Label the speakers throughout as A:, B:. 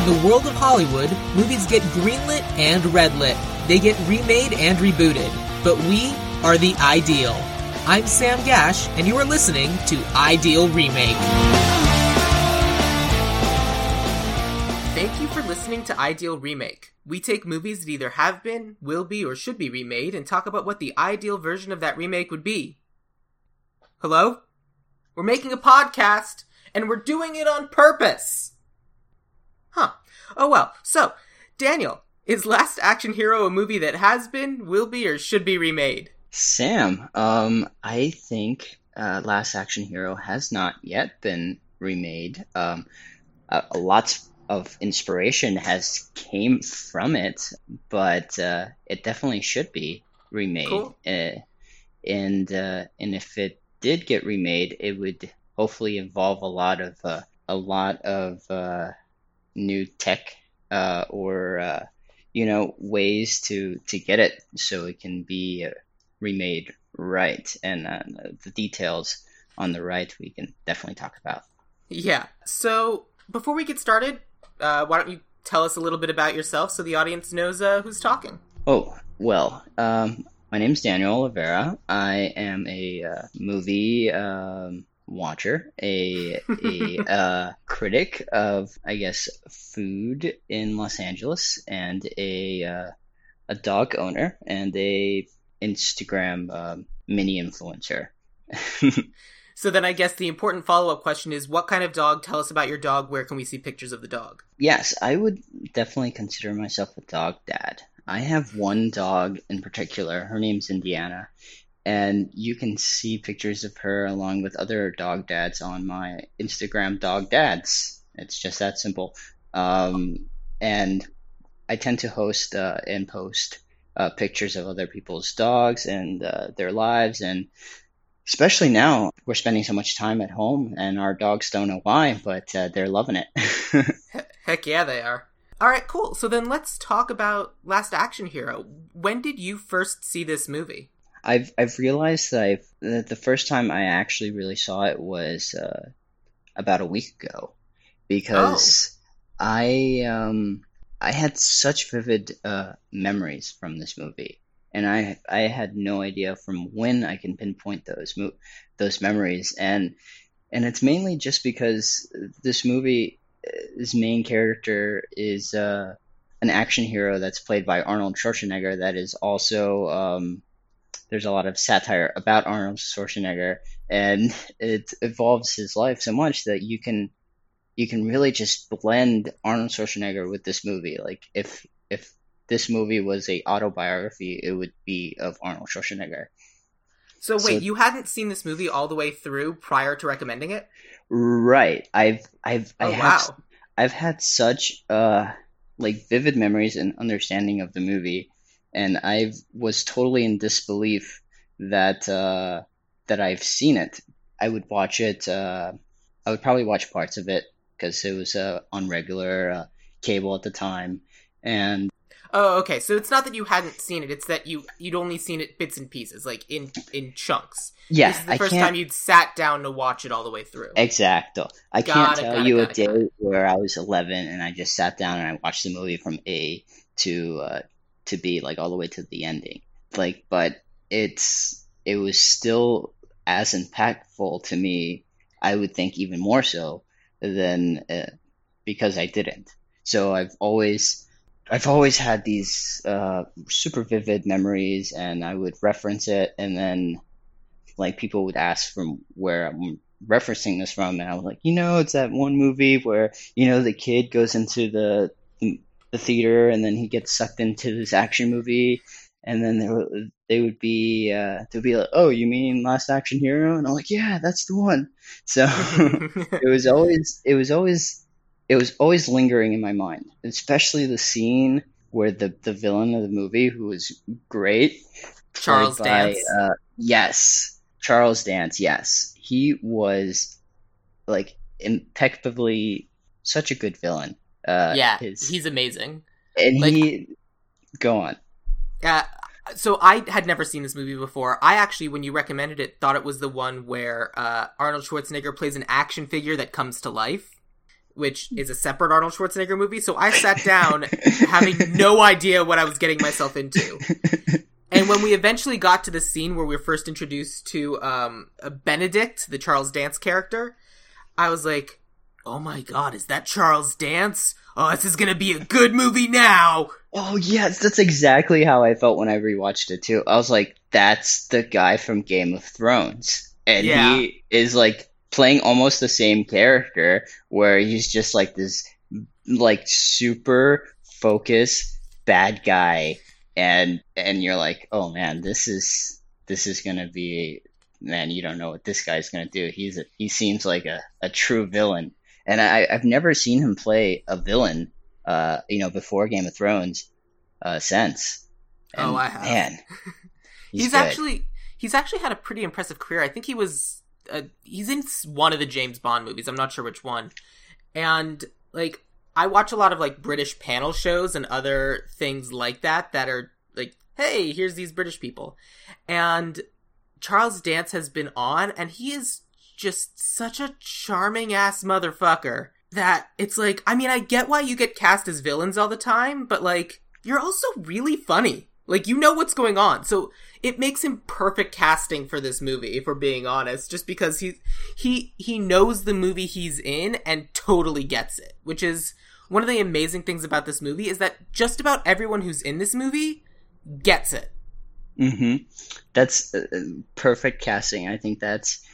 A: In the world of Hollywood, movies get greenlit and redlit. They get remade and rebooted. But we are the ideal. I'm Sam Gash, and you are listening to Ideal Remake. Thank you for listening to Ideal Remake. We take movies that either have been, will be, or should be remade and talk about what the ideal version of that remake would be. Hello? We're making a podcast, and we're doing it on purpose! Oh well. So, Daniel, is Last Action Hero a movie that has been, will be, or should be remade?
B: Sam, um, I think uh, Last Action Hero has not yet been remade. Um, uh, lots of inspiration has came from it, but uh, it definitely should be remade.
A: Cool.
B: Uh, and uh, and if it did get remade, it would hopefully involve a lot of uh, a lot of uh, new tech uh, or uh, you know ways to to get it so it can be uh, remade right. And uh, the details on the right we can definitely talk about.
A: Yeah. So, before we get started, uh, why don't you tell us a little bit about yourself so the audience knows uh, who's talking?
B: Oh, well, um, my name's Daniel Oliveira. I am a uh, movie um, watcher, a, a uh, critic of, I guess, food in Los Angeles, and a, uh, a dog owner, and a Instagram um, mini influencer.
A: So then I guess the important follow-up question is what kind of dog? Tell us about your dog. Where can we see pictures of the dog?
B: Yes, I would definitely consider myself a dog dad. I have one dog in particular. Her name's Indiana, and you can see pictures of her along with other dog dads on my Instagram, Dog Dads. It's just that simple. Um, and I tend to host uh, and post uh, pictures of other people's dogs and uh, their lives, and especially now we're spending so much time at home, and our dogs don't know why, but uh, they're loving it.
A: Heck yeah, they are. All right, cool. So then let's talk about Last Action Hero. When did you first see this movie?
B: I've I've realized that I've that the first time I actually really saw it was uh, about a week ago, because I um I had such vivid uh, memories from this movie, and I I had no idea from when I can pinpoint those mo- those memories, and and it's mainly just because this movie, his main character is uh, an action hero that's played by Arnold Schwarzenegger. That is also um, there's a lot of satire about Arnold Schwarzenegger, and it evolves his life so much that you can you can really just blend Arnold Schwarzenegger with this movie. Like if if this movie was a autobiography, it would be of Arnold Schwarzenegger.
A: So wait,
B: So-
A: you hadn't seen this movie all the way through prior to recommending it?
B: Right. I've I've I
A: Oh
B: have
A: wow.
B: I've had such uh like vivid memories and understanding of the movie, and I was totally in disbelief that uh, that I've seen it. I would watch it. Uh, I would probably watch parts of it because it was uh, on regular uh, cable at the time, and
A: Oh, okay. So it's not that you hadn't seen it; it's that you you'd only seen it bits and pieces, like in in chunks.
B: yeah,
A: this is the
B: I
A: first time you'd sat down to watch it all the way through.
B: exacto. I
A: Got
B: can't
A: it,
B: tell
A: it,
B: you
A: got
B: a
A: it,
B: day
A: it.
B: where I was 11 and I just sat down and I watched the movie from A to uh, to B, like all the way to the ending. Like, but it's it was still as impactful to me. I would think even more so than uh, because I didn't. So I've always I've always had these uh, super vivid memories, and I would reference it, and then like people would ask from where I'm referencing this from, and I was like, you know, it's that one movie where you know the kid goes into the the theater, and then he gets sucked into this action movie, and then they would they would be uh, they'd be like, oh, you mean Last Action Hero? And I'm like, yeah, that's the one. So it was always it was always it was always lingering in my mind, especially the scene where the the villain of the movie, who was great,
A: Charles
B: by,
A: Dance.
B: uh, yes, Charles Dance. Yes, he was like impeccably such a good villain. Uh,
A: yeah,
B: his,
A: he's amazing.
B: and
A: like-
B: he go on.
A: Uh, so I had never seen this movie before. I actually, when you recommended it, thought it was the one where uh, Arnold Schwarzenegger plays an action figure that comes to life. which is a separate Arnold Schwarzenegger movie. So I sat down having no idea what I was getting myself into. And when we eventually got to the scene where we were first introduced to um, Benedict, the Charles Dance character, I was like, "Oh my god, is that Charles Dance? Oh, this is gonna be a good movie now."
B: Oh yes, that's exactly how I felt when I rewatched it too. I was like, "That's the guy from Game of Thrones," and
A: Yeah.
B: he is like playing almost the same character, where he's just like this, like super focused bad guy, and and you're like, "Oh man, this is this is gonna be." Man, you don't know what this guy's gonna do. He's a, he seems like a, a true villain, and I, I've never seen him play a villain uh, you know, before Game of Thrones, uh, since.
A: Oh, I have.
B: Man,
A: He's,
B: good.
A: actually he's actually had a pretty impressive career. I think he was uh, he's in one of the James Bond movies. I'm not sure which one. And like I watch a lot of like British panel shows and other things like that that are like, hey, here's these British people. And Charles Dance has been on and he is just such a charming ass motherfucker that it's like, I mean, I get why you get cast as villains all the time, but like, you're also really funny. Like, you know what's going on. So it makes him perfect casting for this movie, if we're being honest, just because he, he, he knows the movie he's in and totally gets it, which is one of the amazing things about this movie is that just about everyone who's in this movie gets it.
B: hmm That's uh, uh, perfect casting. I think that's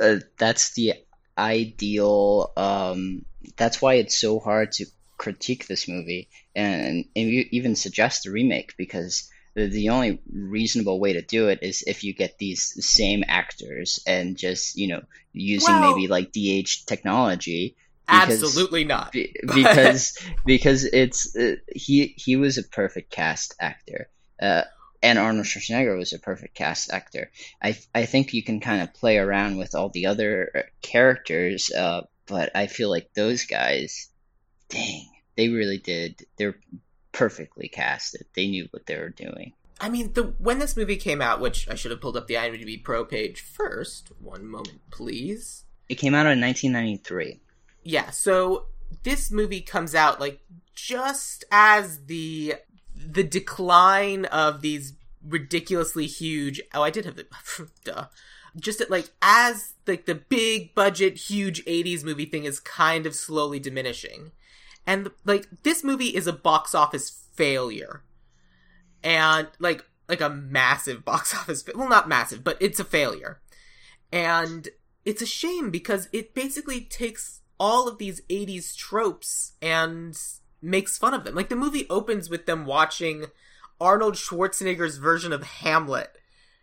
B: uh, that's the ideal. Um, that's why it's so hard to critique this movie and, and even suggest a remake because the, the only reasonable way to do it is if you get these same actors and just you know using
A: Well-
B: maybe like DH technology. because-
A: Absolutely not.
B: Be- because because it's uh, he he was a perfect cast actor uh, and Arnold Schwarzenegger was a perfect cast actor I I think you can kind of play around with all the other uh, characters uh, but I feel like those guys dang they really did they're perfectly casted they knew what they were doing
A: I mean, the when this movie came out, which I should have pulled up the IMDb Pro page first. One moment, please.
B: it came out in 1993
A: Yeah, so this movie comes out like just as the the decline of these ridiculously huge. Oh, I did have the duh. Just at, like as like the big budget huge 80s movie thing is kind of slowly diminishing. And like this movie is a box office failure. And like like a massive box office well not massive, but it's a failure. And it's a shame because it basically takes all of these 80s tropes and makes fun of them. Like the movie opens with them watching Arnold Schwarzenegger's version of Hamlet.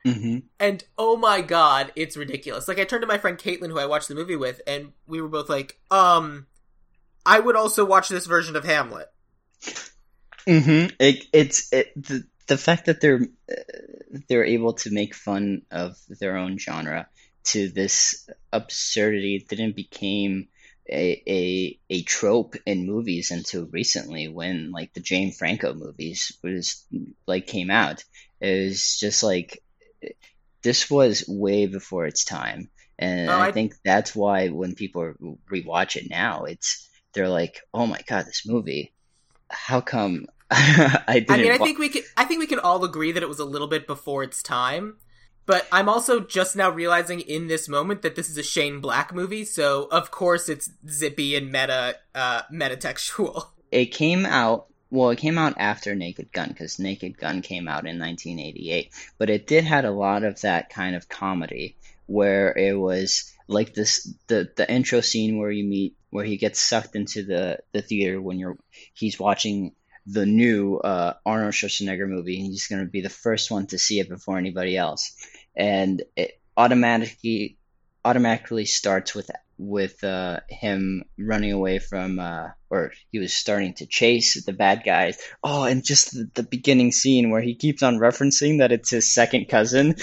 B: hmm
A: And oh my god, it's ridiculous. Like I turned to my friend Caitlin who I watched the movie with and we were both like, um I would also watch this version of Hamlet.
B: Mm-hmm. It, it's it, the the fact that they're uh, they're able to make fun of their own genre to this absurdity didn't became a, a a trope in movies until recently when like the James Franco movies was like came out. It was just like this was way before its time, and
A: Oh,
B: I,
A: I-
B: think that's why when people rewatch it now, it's they're like, oh my god, this movie how come I didn't?
A: I mean, I
B: wa-
A: think we can I think we can all agree that it was a little bit before its time. But I'm also just now realizing in this moment that this is a Shane Black movie, so of course it's zippy and meta uh metatextual.
B: it came out. Well, it came out after Naked Gun because Naked Gun came out in 1988, but it did had a lot of that kind of comedy where it was like this the the intro scene where you meet where he gets sucked into the the theater when you're he's watching the new uh, Arnold Schwarzenegger movie and he's going to be the first one to see it before anybody else and it automatically automatically starts with with uh, him running away from uh, or he was starting to chase the bad guys oh and just the, the beginning scene where he keeps on referencing that it's his second cousin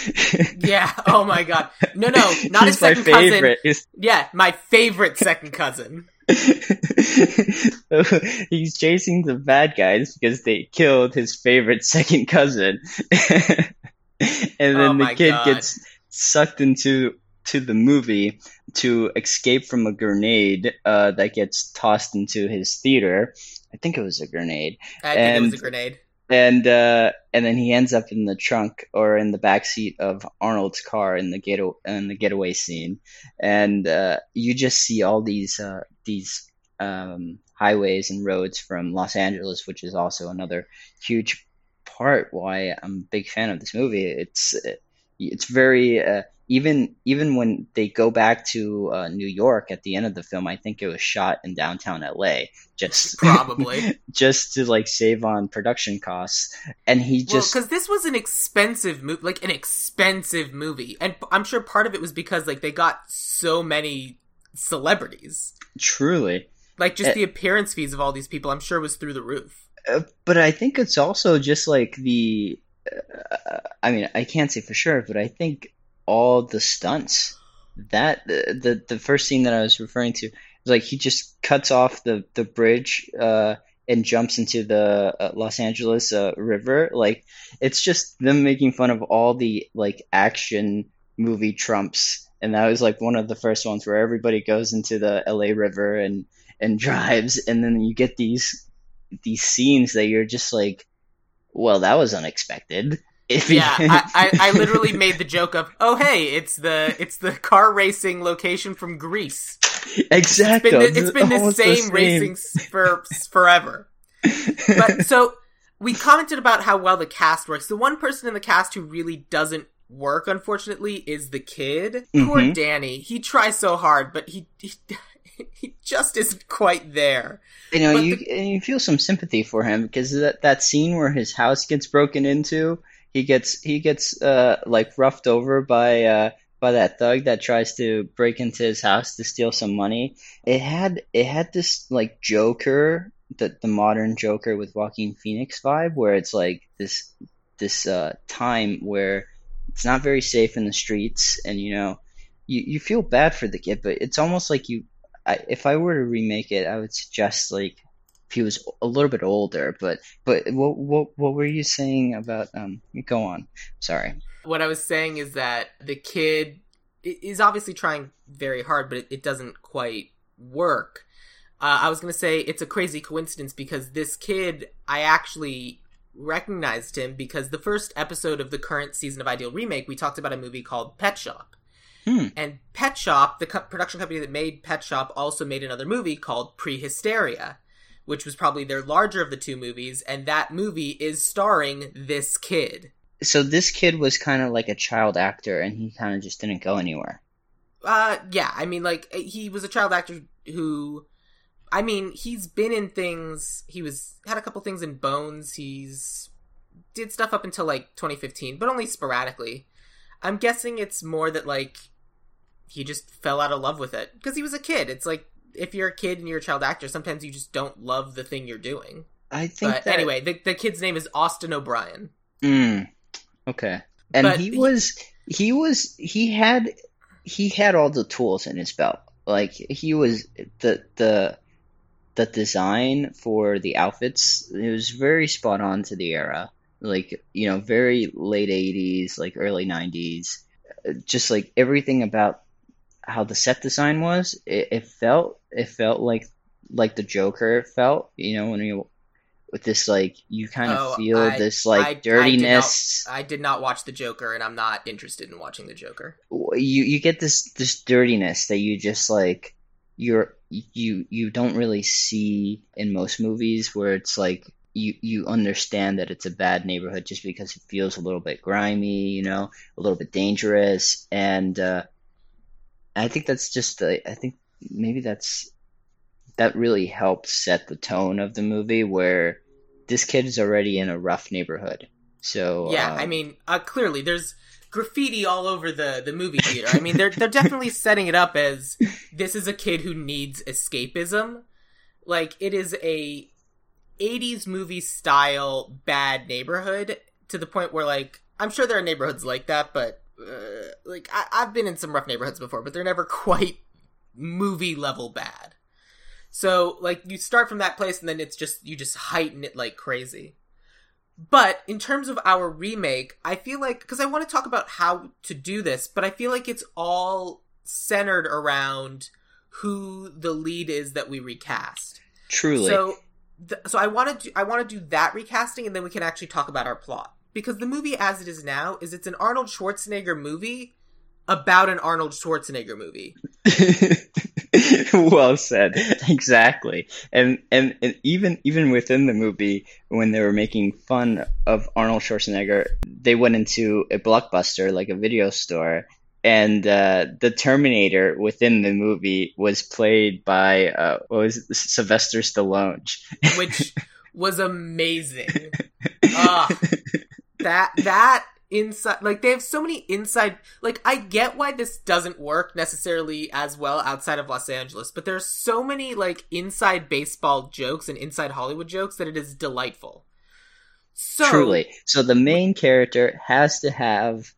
A: yeah, oh my god. No, no, not his
B: He's
A: second cousin. Yeah, my favorite second cousin.
B: He's chasing the bad guys because they killed his favorite second cousin. and then
A: Oh
B: the kid
A: God.
B: gets sucked into to the movie to escape from a grenade uh, that gets tossed into his theater. I think it was a grenade.
A: I think and, it was a grenade.
B: And uh, and then he ends up in the trunk or in the back seat of Arnold's car in the get in the getaway scene, and uh, you just see all these uh, these um, highways and roads from Los Angeles, which is also another huge part why I'm a big fan of this movie. It's it's very uh, even even when they go back to uh, New York at the end of the film, I think it was shot in downtown LA, just
A: probably
B: just to like save on production costs. And he just
A: because well, this was an expensive movie, like an expensive movie, and I'm sure part of it was because like they got so many celebrities.
B: Truly,
A: like just uh, the appearance fees of all these people, I'm sure was through the roof.
B: Uh, but I think it's also just like the. I mean, I can't say for sure, but I think all the stunts. That the the, the first scene that I was referring to is like he just cuts off the the bridge uh, and jumps into the uh, Los Angeles uh, River. Like it's just them making fun of all the like action movie trumps, and that was like one of the first ones where everybody goes into the L.A. River and and drives, and then you get these these scenes that you're just like, well, that was unexpected.
A: If yeah, I, I, I, literally made the joke of, oh hey, it's the it's the car racing location from Grease.
B: Exactly,
A: it's been, it's been the same, the same racing for forever. but so we commented about how well the cast works. The one person in the cast who really doesn't work, unfortunately, is the kid. Mm-hmm. Poor Danny. He tries so hard, but he, he he just isn't quite there.
B: You know, but you the... you feel some sympathy for him because that that scene where his house gets broken into he gets he gets uh, like roughed over by uh, by that thug that tries to break into his house to steal some money. It had it had this like Joker, the the modern Joker with Joaquin Phoenix vibe, where it's like this this uh, time where it's not very safe in the streets, and you know you you feel bad for the kid, but it's almost like you. I, if I were to remake it, I would suggest like if he was a little bit older. But but what what what were you saying about? Um, go on. Sorry.
A: What I was saying is that the kid is obviously trying very hard, but it, it doesn't quite work. Uh, I was going to say it's a crazy coincidence because this kid, I actually recognized him because the first episode of the current season of Ideal Remake, we talked about a movie called Pet Shop. Hmm. And Pet Shop, the co- production company that made Pet Shop, also made another movie called Prehysteria which was probably their larger of the two movies, and that movie is starring this kid.
B: So this kid was kind of like a child actor, and he kind of just didn't go anywhere.
A: Uh, yeah. I mean, like he was a child actor who, I mean, he's been in things. He was had a couple things in Bones. He's did stuff up until like 2015, but only sporadically. I'm guessing it's more that like he just fell out of love with it because he was a kid. It's like if you're a kid and you're a child actor, sometimes you just don't love the thing you're doing.
B: I think.
A: But that... anyway, the the kid's name is Austin O'Brien.
B: Mm. Okay, and but he was he was he had he had all the tools in his belt. Like he was the the the design for the outfits. It was very spot on to the era. Like you know, very late '80s, like early '90s. Just like everything about how the set design was, it, it felt it felt like like the Joker felt. You know, when you with this like you kind of oh, feel I, this like I, dirtiness.
A: I did, not, I did, not, watch the Joker, and I'm not interested in watching the Joker.
B: You you get this this dirtiness that you just like you're you you don't really see in most movies where it's like you you understand that it's a bad neighborhood just because it feels a little bit grimy, you know, a little bit dangerous, and uh, I think that's just I think maybe that's that really helped set the tone of the movie where this kid is already in a rough neighborhood. So
A: yeah, I um, mean, uh, clearly there's graffiti all over the the movie theater. I mean, they're they're definitely setting it up as this is a kid who needs escapism. Like it is a 80s movie style bad neighborhood to the point where like I'm sure there are neighborhoods like that, but uh, like I, I've been in some rough neighborhoods before, but they're never quite movie level bad. So like you start from that place and then it's just you just heighten it like crazy. But in terms of our remake, I feel like because I want to talk about how to do this, but I feel like it's all centered around who the lead is that we recast.
B: Truly.
A: So, th- so I want to do, I want to do that recasting, and then we can actually talk about our plot because the movie as it is now is it's an Arnold Schwarzenegger movie about an Arnold Schwarzenegger movie.
B: well said. Exactly. And, and and even even within the movie when they were making fun of Arnold Schwarzenegger, they went into a blockbuster like a video store and uh, the Terminator within the movie was played by uh, what was it? Sylvester Stallone,
A: which was amazing. That that inside like they have so many inside like I get why this doesn't work necessarily as well outside of Los Angeles, but there's so many like inside baseball jokes and inside Hollywood jokes that it is delightful.
B: So Truly. So the main character has to have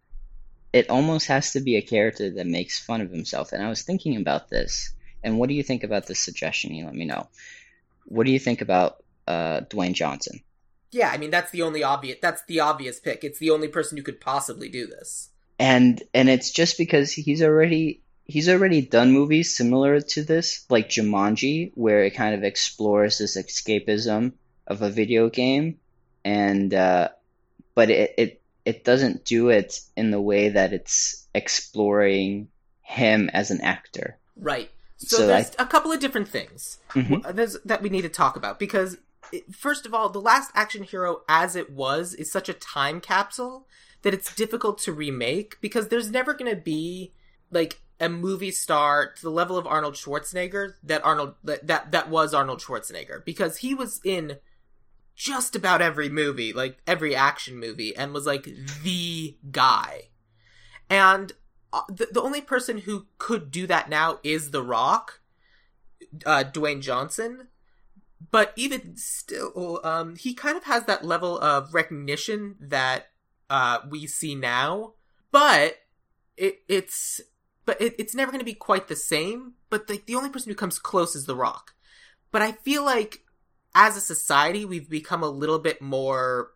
B: it almost has to be a character that makes fun of himself. And I was thinking about this. And what do you think about this suggestion? You let me know. What do you think about uh, Dwayne Johnson?
A: Yeah, I mean that's the only obvious that's the obvious pick. It's the only person who could possibly do this.
B: And and it's just because he's already he's already done movies similar to this, like Jumanji, where it kind of explores this escapism of a video game, and uh, but it, it it doesn't do it in the way that it's exploring him as an actor.
A: Right. So, so there's I... a couple of different things mm-hmm. that we need to talk about because first of all, the last action hero as it was is such a time capsule that it's difficult to remake because there's never going to be like a movie star to the level of Arnold Schwarzenegger that Arnold that, that was Arnold Schwarzenegger because he was in just about every movie, like every action movie and was like the guy. And uh, the, the only person who could do that now is The Rock, uh, Dwayne Johnson but even still, um, he kind of has that level of recognition that uh, we see now. But it, it's but it, it's never going to be quite the same. But the, the only person who comes close is The Rock. But I feel like as a society, we've become a little bit more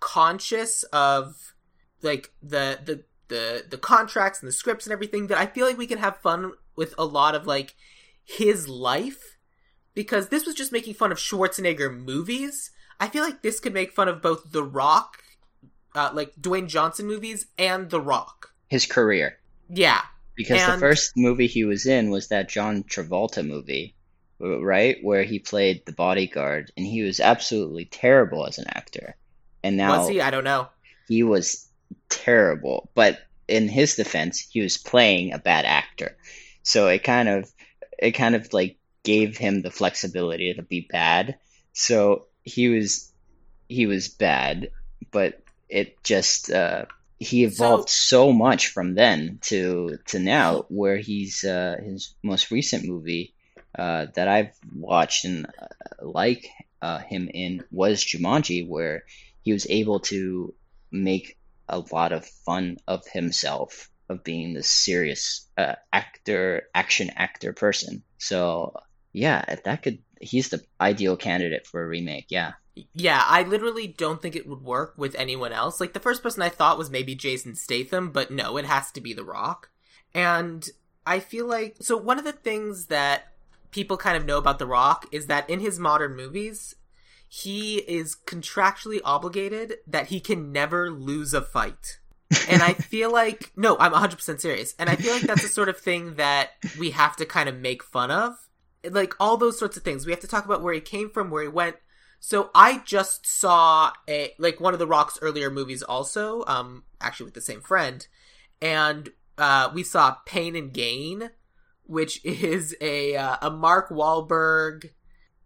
A: conscious of like the the the the contracts and the scripts and everything that I feel like we can have fun with a lot of like his life because this was just making fun of Schwarzenegger movies. I feel like this could make fun of both The Rock, uh, like Dwayne Johnson movies, and The Rock.
B: His career.
A: Yeah.
B: Because and... the first movie he was in was that John Travolta movie, right? Where he played the bodyguard, and he was absolutely terrible as an actor. And now.
A: Was he? I don't know.
B: He was terrible. But in his defense, he was playing a bad actor. So it kind of. It kind of like gave him the flexibility to be bad. So he was he was bad, but it just uh, he evolved so, so, much from then to to now, where he's uh, his most recent movie uh, that I've watched and uh, like uh, him in was Jumanji, where he was able to make a lot of fun of himself of being this serious uh, actor, action actor person. So yeah, that could. He's the ideal candidate for a remake. Yeah.
A: Yeah, I literally don't think it would work with anyone else. Like the first person I thought was maybe Jason Statham, but no, it has to be The Rock. And I feel like so one of the things that people kind of know about The Rock is that in his modern movies, he is contractually obligated that he can never lose a fight. and I feel like no, I'm 100% serious. And I feel like that's the sort of thing that we have to kind of make fun of like all those sorts of things. We have to talk about where he came from, where he went. So I just saw a like one of the Rock's earlier movies, also, um, actually with the same friend, and uh, we saw Pain and Gain, which is a uh, a Mark Wahlberg,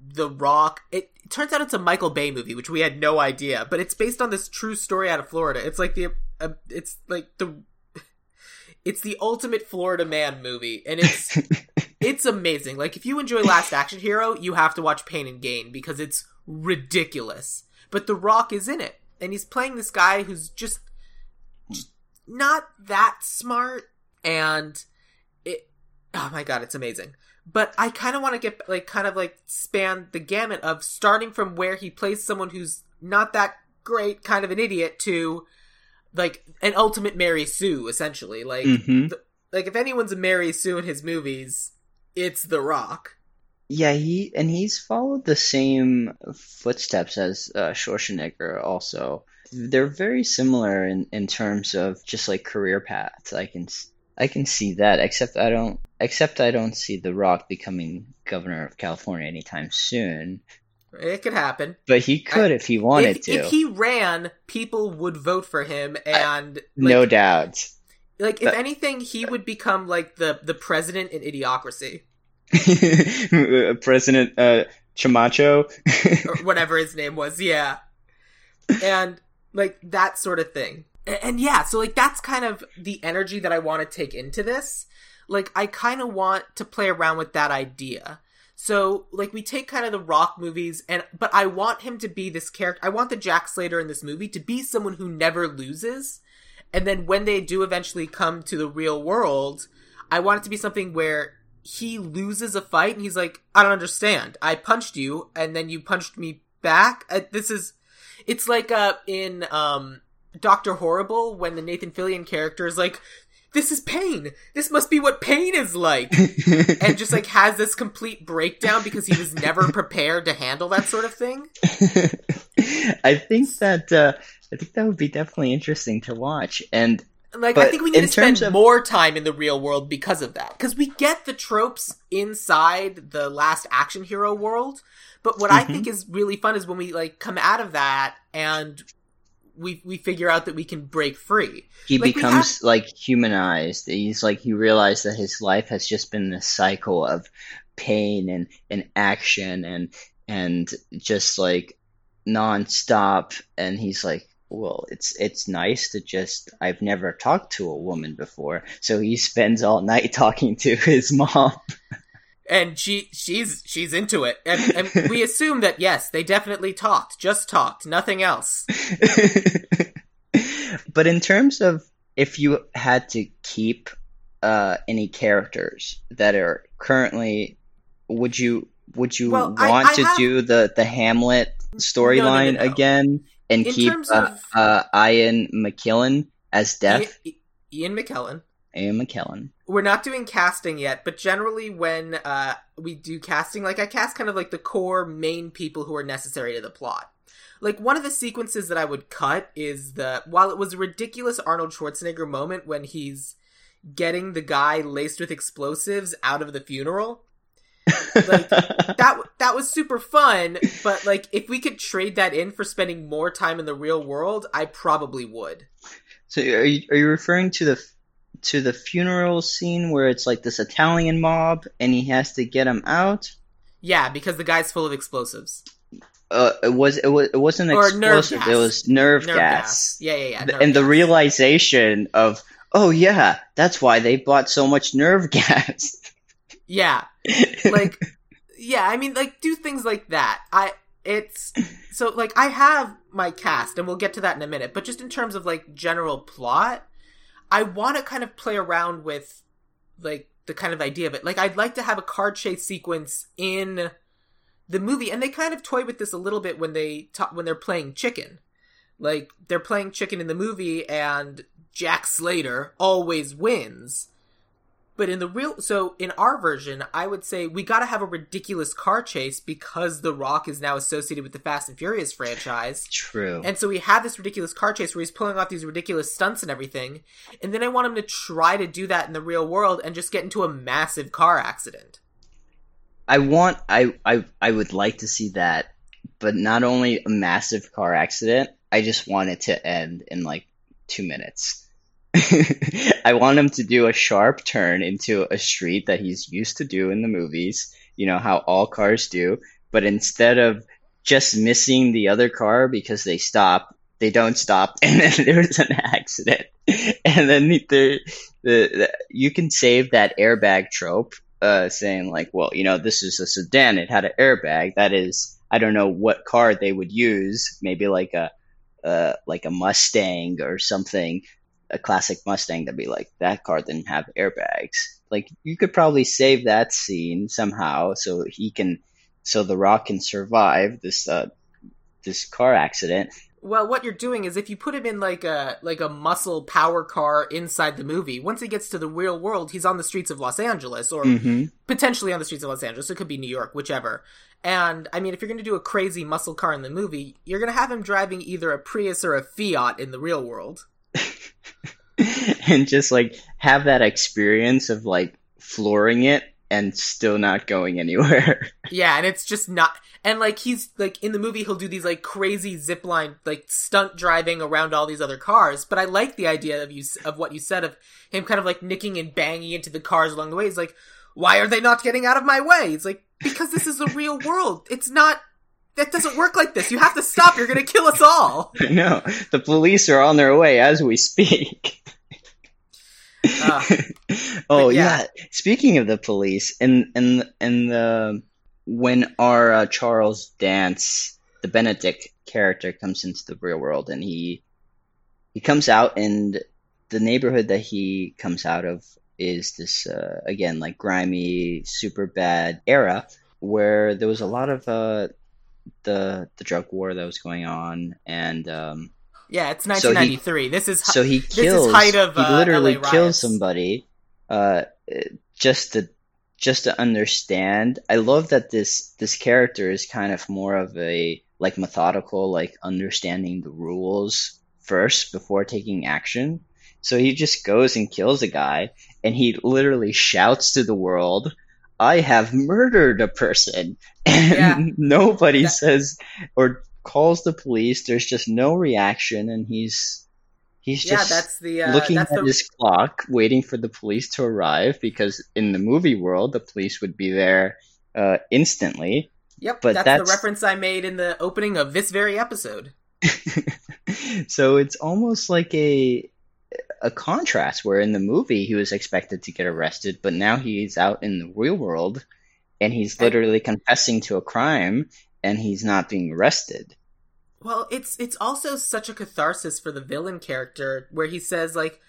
A: The Rock. It, it turns out it's a Michael Bay movie, which we had no idea, but it's based on this true story out of Florida. It's like the uh, it's like the it's the ultimate Florida man movie, and it's it's amazing. Like if you enjoy Last Action Hero, you have to watch Pain and Gain because it's ridiculous. But The Rock is in it, and he's playing this guy who's just, just not that smart, and it. Oh my god, it's amazing. But I kind of want to get like kind of like span the gamut of starting from where he plays someone who's not that great, kind of an idiot, to like an ultimate Mary Sue, essentially. Like,
B: Mhm.
A: th- like if anyone's a Mary Sue in his movies, it's The Rock.
B: Yeah, he and he's followed the same footsteps as uh, Schwarzenegger also. They're very similar in, in terms of just like career paths. I can I can see that, except I don't except I don't see The Rock becoming governor of California anytime soon.
A: It could happen.
B: But he could if he wanted
A: if,
B: to.
A: if he ran, people would vote for him, and like,
B: no doubt.
A: like if
B: But-
A: anything, he would become like the the president in Idiocracy
B: President uh, Camacho.
A: or whatever his name was. Yeah, and like that sort of thing. A- And, yeah, so like that's kind of the energy that I want to take into this. Like I kind of want to play around with that idea. So like we take kind of the Rock movies and but I want him to be this character. I want the Jack Slater in this movie to be someone who never loses. And then when they do eventually come to the real world, I want it to be something where he loses a fight and he's like, I don't understand. I punched you and then you punched me back. Uh, this is, it's like uh in um Doctor Horrible when the Nathan Fillion character is like, this is pain. This must be what pain is like. and just like has this complete breakdown because he was never prepared to handle that sort of thing.
B: I think that uh, I think that would be definitely interesting to watch. And
A: Like I think we need to spend
B: of-
A: more time in the real world because of that. Because we get the tropes inside the last action hero world, but what I
B: Mhm.
A: think is really fun is when we like come out of that and we we figure out that we can break free.
B: he
A: Like,
B: becomes like humanized. He's like he realized that his life has just been this cycle of pain and, and action and and just like nonstop. And he's like, well, it's it's nice to just. I've never talked to a woman before, so he spends all night talking to his mom.
A: And she she's she's into it. And, and we assume that yes, they definitely talked, just talked, nothing else.
B: but in terms of if you had to keep uh, any characters that are currently, would you would you
A: Well,
B: want
A: I
B: to
A: have-
B: do the the Hamlet storyline
A: no, no, no.
B: again and
A: In
B: keep uh,
A: of-
B: uh, Ian McKellen as Death?
A: I- Ian McKellen.
B: Ian McKellen.
A: We're not doing casting yet, but generally when uh, we do casting, like I cast kind of like the core main people who are necessary to the plot. Like one of the sequences that I would cut is the while it was a ridiculous Arnold Schwarzenegger moment when he's getting the guy laced with explosives out of the funeral. Like that that was super fun, but like if we could trade that in for spending more time in the real world, I probably would.
B: so are you, are you referring to the to the funeral scene where it's like this Italian mob and he has to get him out?
A: Yeah, because the guy's full of explosives.
B: Uh, it was it was it wasn't
A: Or gas.
B: It was nerve,
A: Nerve
B: gas.
A: gas. Yeah, yeah, yeah. Nerve
B: and the realization of oh yeah, that's why they bought so much nerve gas.
A: Yeah. like yeah i mean like do things like that i it's so like i have my cast and we'll get to that in a minute but just in terms of like general plot i want to kind of play around with like the kind of idea of it. Like i'd like to have a car chase sequence in the movie and they kind of toy with this a little bit when they talk when they're playing chicken. Like they're playing chicken in the movie and jack slater always wins but in the real, so in our version, I would say we got to have a ridiculous car chase because The Rock is now associated with the Fast and Furious franchise.
B: True.
A: And so we have this ridiculous car chase where he's pulling off these ridiculous stunts and everything. And then I want him to try to do that in the real world and just get into a massive car accident.
B: I want I, I I would like to see that, but not only a massive car accident, I just want it to end in like two minutes. I want him to do a sharp turn into a street that he's used to do in the movies, you know, how all cars do, but instead of just missing the other car because they stop, they don't stop, and then there's an accident. And then the, the, the you can save that airbag trope uh, saying like, well, you know, this is a sedan. It had an airbag. That is, I don't know what car they would use. Maybe like a, uh, like a Mustang or something, a classic Mustang. That'd be like that car didn't have airbags. Like you could probably save that scene somehow so he can, so the Rock can survive this uh, this car accident.
A: Well, what you're doing is if you put him in like a like a muscle power car inside the movie, once he gets to the real world, he's on the streets of Los Angeles or
B: hmm
A: potentially on the streets of Los Angeles. It could be New York, whichever. And I mean, if you're going to do a crazy muscle car in the movie, you're going to have him driving either a Prius or a Fiat in the real world.
B: and just like have that experience of like flooring it and still not going anywhere.
A: Yeah, and it's just not. And like he's like in the movie, he'll do these like crazy zipline like stunt driving around all these other cars. But I like the idea of you of what you said of him kind of like nicking and banging into the cars along the way. He's like, why are they not getting out of my way? It's like because this is the real world. It's not. That doesn't work like this. You have to stop. You're gonna kill us all.
B: No. The police are on their way as we speak.
A: Uh,
B: oh yeah.
A: yeah.
B: Speaking of the police, and and and the when our uh, Charles Dance, the Benedict character, comes into the real world, and he he comes out, and the neighborhood that he comes out of is this uh, again like grimy, super bad era where there was a lot of uh, the the drug war that was going on, and um,
A: yeah, it's
B: So he-
A: 1993. this is
B: so he
A: is
B: kills.
A: height of,
B: he
A: uh,
B: literally kills somebody, uh, just to just to understand. I love that this this character is kind of more of a like methodical, like understanding the rules first before taking action. So he just goes and kills a guy, and he literally shouts to the world, "I have murdered a person," and
A: Yeah.
B: nobody says or calls the police. There's just no reaction, and he's he's
A: yeah,
B: just
A: that's the uh,
B: looking
A: that's
B: at
A: the
B: his clock, waiting for the police to arrive. Because in the movie world, the police would be there uh, instantly.
A: yep.
B: but
A: that's,
B: that's-
A: the reference I made in the opening of this very episode.
B: so it's almost like a a contrast where in the movie he was expected to get arrested, but now he's out in the real world and he's literally confessing to a crime and he's not being arrested.
A: Well, it's it's also such a catharsis for the villain character where he says like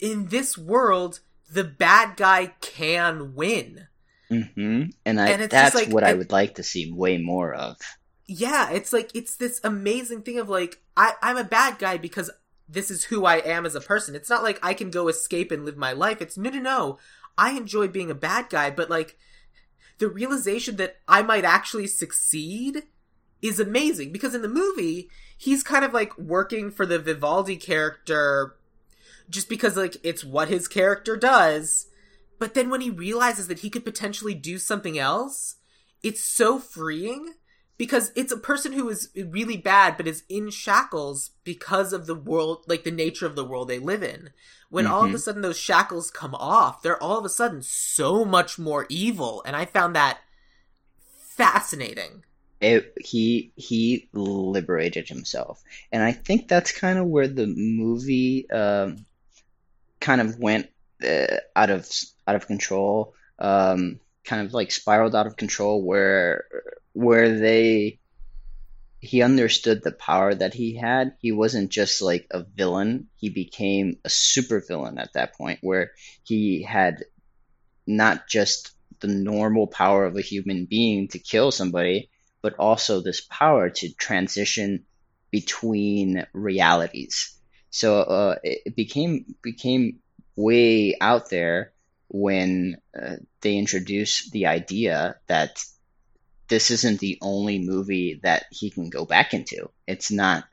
A: in this world the bad guy can win.
B: hmm And, I,
A: And
B: that's
A: like-
B: what I
A: and-
B: would like to see way more of.
A: Yeah, it's like it's this amazing thing of like I I'm a bad guy because this is who I am as a person. It's not like I can go escape and live my life. It's no no no. I enjoy being a bad guy, but like the realization that I might actually succeed is amazing because in the movie he's kind of like working for the Vivaldi character just because like it's what his character does. But then when he realizes that he could potentially do something else, it's so freeing because it's a person who is really bad but is in shackles because of the world like the nature of the world they live in. When all of a
B: Mhm.
A: sudden those shackles come off they're all of a sudden so much more evil and i found that fascinating.
B: It, he he liberated himself, and I think that's kind of where the movie um, kind of went uh, out of out of control, um, kind of like spiraled out of control, where where they he understood the power that he had. He wasn't just like a villain; he became a supervillain at that point, where he had not just the normal power of a human being to kill somebody but also this power to transition between realities. So uh, it became became way out there when uh, they introduced the idea that this isn't the only movie that he can go back into. It's not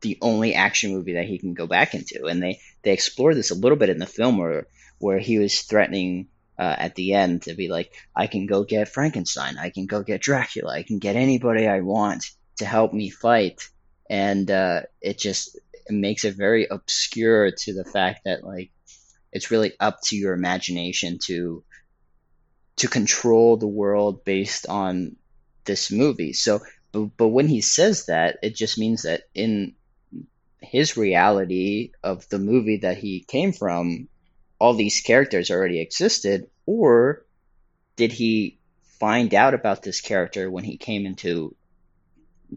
B: the only action movie that he can go back into, and they they explore this a little bit in the film where where he was threatening uh, at the end to be like, I can go get Frankenstein, I can go get Dracula, I can get anybody I want to help me fight, and uh, it just it makes it very obscure to the fact that like it's really up to your imagination to to control the world based on this movie. So, but, but when he says that, it just means that in his reality of the movie that he came from, all these characters already existed, or did he find out about this character when he came into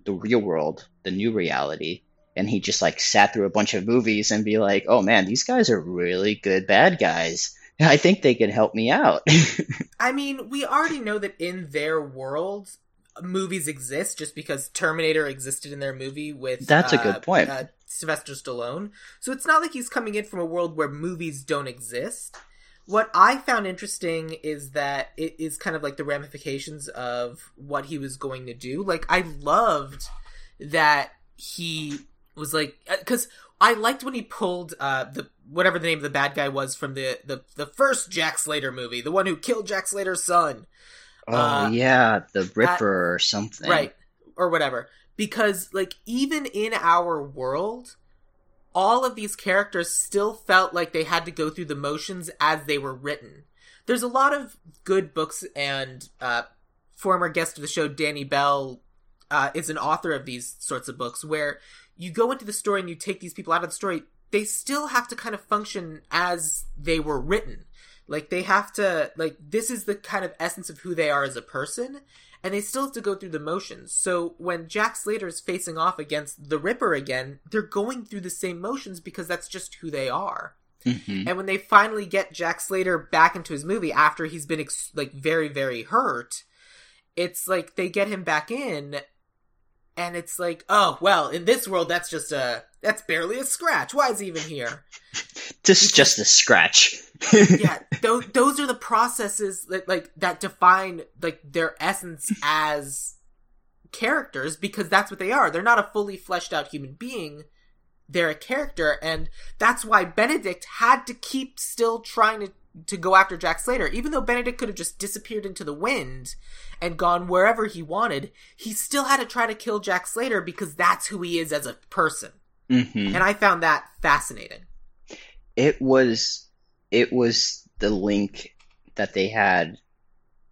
B: the real world, the new reality, and he just like sat through a bunch of movies and be like, "Oh man, these guys are really good bad guys. I think they could help me out."
A: I mean, we already know that in their world, movies exist just because Terminator existed in their movie with
B: That's a
A: uh,
B: good point.
A: Uh, Sylvester Stallone. So it's not like he's coming in from a world where movies don't exist. What I found interesting is that it is kind of like the ramifications of what he was going to do. Like I loved that he was like because I liked when he pulled uh, the whatever the name of the bad guy was from the the the first Jack Slater movie, the one who killed Jack Slater's son.
B: Oh
A: Uh,
B: yeah, the Ripper or something.
A: right or whatever. Because like even in our world all of these characters still felt like they had to go through the motions as they were written. There's a lot of good books and uh, former guest of the show danny bell uh, is an author of these sorts of books where you go into the story and you take these people out of the story. They still have to kind of function as they were written like they have to like this is the kind of essence of who they are as a person and they still have to go through the motions. So when Jack Slater is facing off against the Ripper again, they're going through the same motions because that's just who they are.
B: hmm
A: And when they finally get Jack Slater back into his movie after he's been ex- like very very hurt, it's like they get him back in and it's like, "Oh, well, in this world that's just a that's barely a scratch. Why is he even here?"
B: This is just a scratch.
A: yeah, those those are the processes that like that define like their essence as characters because that's what they are. They're not a fully fleshed out human being. They're a character, and that's why Benedict had to keep still trying to to go after Jack Slater, even though Benedict could have just disappeared into the wind and gone wherever he wanted. He still had to try to kill Jack Slater because that's who he is as a person,
B: hmm
A: and I found that fascinating.
B: It was it was the link that they had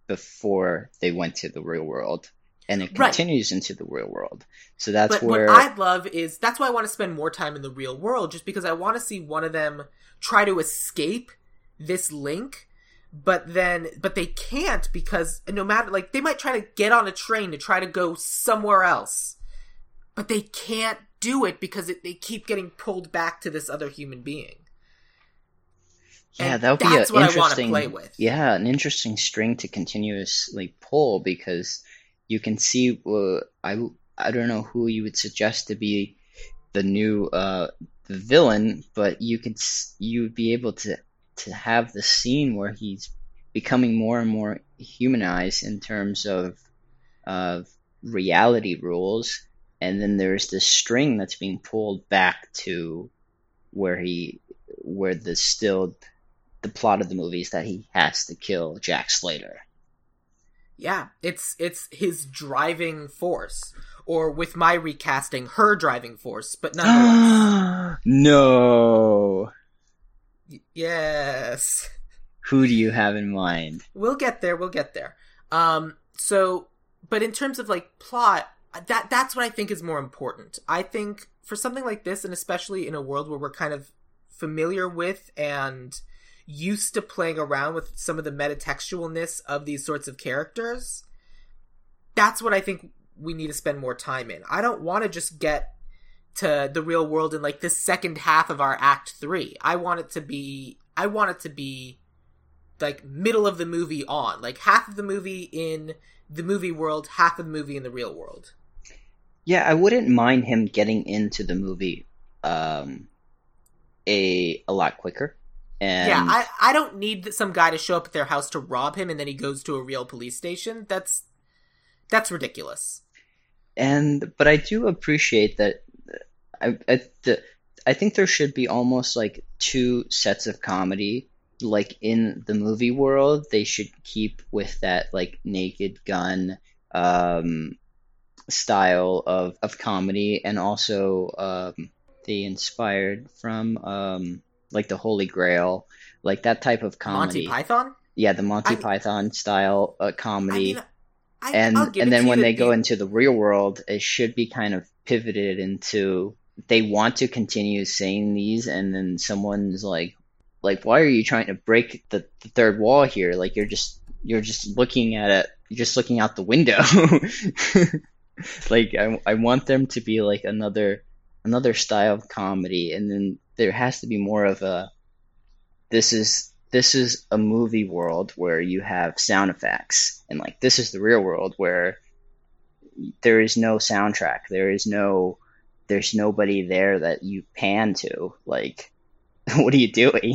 B: before they went to the real world, and it
A: Right.
B: continues into the real world. So that's
A: but
B: where
A: what I love is that's why I want to spend more time in the real world, just because I want to see one of them try to escape this link, but then but they can't because no matter like they might try to get on a train to try to go somewhere else, but they can't do it because it, they keep getting pulled back to this other human being.
B: yeah,
A: And
B: that would be an
A: what I want to
B: interesting
A: play with.
B: yeah an interesting string to continuously pull because you can see uh, I I don't know who you would suggest to be the new uh the villain, but you could you would be able to to have the scene where he's becoming more and more humanized in terms of of reality rules, and then there's this string that's being pulled back to where he where the still the plot of the movie is that he has to kill Jack Slater.
A: Yeah, it's it's his driving force, or with my recasting, her driving force, but nonetheless.
B: no.
A: Y- yes.
B: Who do you have in mind?
A: We'll get there, we'll get there. Um so but in terms of like plot, that that's what I think is more important. I think for something like this and especially in a world where we're kind of familiar with and used to playing around with some of the metatextualness of these sorts of characters, that's what I think we need to spend more time in. I don't want to just get to the real world in like the second half of our act 3. I want it to be I want it to be like middle of the movie on, like half of the movie in the movie world, half of the movie in the real world.
B: Yeah, I wouldn't mind him getting into the movie um, a a lot quicker. And
A: yeah, I I don't need some guy to show up at their house to rob him and then he goes to a real police station. That's that's ridiculous.
B: and but I do appreciate that. I I, the, I think there should be almost like two sets of comedy. Like in the movie world, they should keep with that like Naked Gun um, style of of comedy, and also um, they inspired from um, like the Holy Grail, like that type of comedy.
A: Monty Python?
B: Yeah, the Monty
A: I-
B: Python style uh,
A: I
B: comedy
A: mean I,
B: and and then when they go into the real world, it should be kind of pivoted into they want to continue saying these, and then someone's like, like, why are you trying to break the, the third wall here? Like you're just you're just looking at it, you're just looking out the window. like I I want them to be like another another style of comedy, and then there has to be more of a this is this is a movie world where you have sound effects and like this is the real world where there is no soundtrack. There is no there's nobody there that you pan to. Like, what are you doing?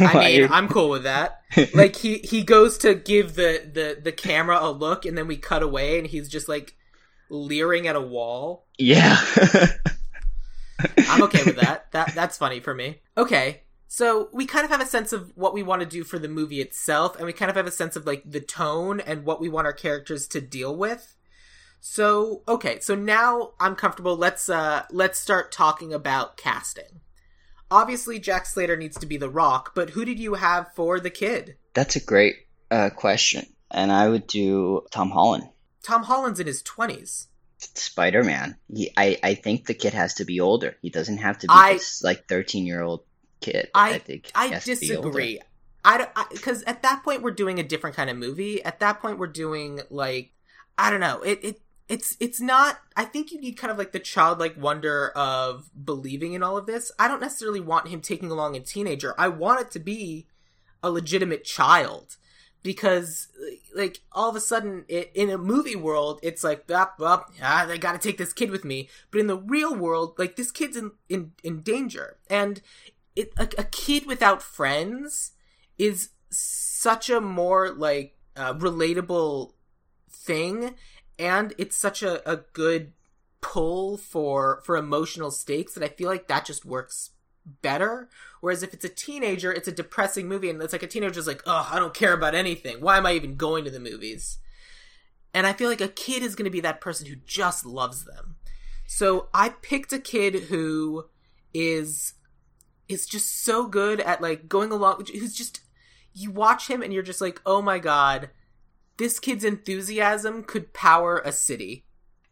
A: I mean, I'm cool with that. Like he he goes to give the the the camera a look, and then we cut away, and he's just like leering at a wall.
B: Yeah.
A: I'm okay with that. That that's funny for me. Okay. So we kind of have a sense of what we want to do for the movie itself, and we kind of have a sense of like the tone and what we want our characters to deal with. So okay, so now I'm comfortable. Let's uh let's start talking about casting. Obviously, Jack Slater needs to be the Rock, but who did you have for the kid?
B: That's a great uh, question, and I would do Tom Holland.
A: Tom Holland's in his twenties.
B: Spider Man. I I think the kid has to be older. He doesn't have to be I, this like thirteen year old kid.
A: I, I think I disagree. I because at that point we're doing a different kind of movie. At that point we're doing like I don't know. It it it's it's not i think you need kind of like the childlike wonder of believing in all of this i don't necessarily want him taking along a teenager i want it to be a legitimate child because like all of a sudden it, in a movie world it's like up up ah, i gotta take this kid with me but in the real world like this kid's in in, in danger and it a, a kid without friends is such a more like uh, relatable thing and it's such a, a good pull for for emotional stakes that I feel like that just works better. Whereas if it's a teenager, it's a depressing movie, and it's like a teenager's like, oh, I don't care about anything. Why am I even going to the movies? And I feel like a kid is going to be that person who just loves them. So I picked a kid who is is just so good at like going along who's just you watch him and you're just like, "Oh my god, this kid's enthusiasm could power a city.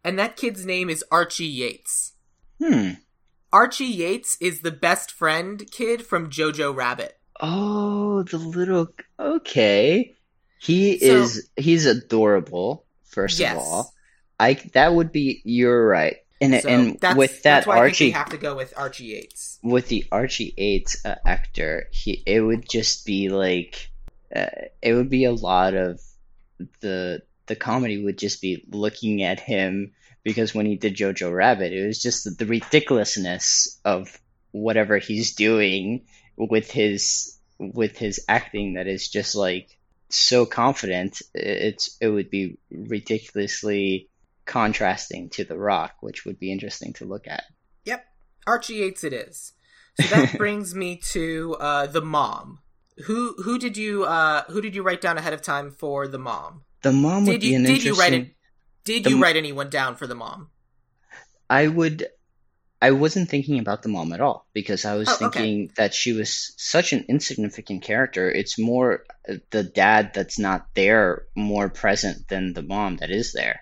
A: And that kid's name is Archie Yates.
B: Hmm.
A: Archie Yates is the best friend kid from Jojo Rabbit.
B: Oh, the little okay. He so, is he's adorable, first yes. of all. I that would be you're right. And so and with that Archie
A: have to go with Archie Yates.
B: With the Archie Yates uh, actor, he it would just be like uh, it would be a lot of the the comedy would just be looking at him because when he did Jojo Rabbit, it was just the, ridiculousness of whatever he's doing with his with his acting that is just like so confident. It's it would be ridiculously contrasting to The Rock, which would be interesting to look at.
A: Yep, Archie Yates it is. So that brings me to uh, the mom, who who did you uh who did you write down ahead of time for the mom?
B: The mom would did be an
A: did
B: interesting...
A: you write it? Did the... you write anyone down for the mom?
B: I would. I wasn't thinking about the mom at all because I was oh, thinking okay. that she was such an insignificant character. It's more uh, the dad that's not there, more present than the mom that is there.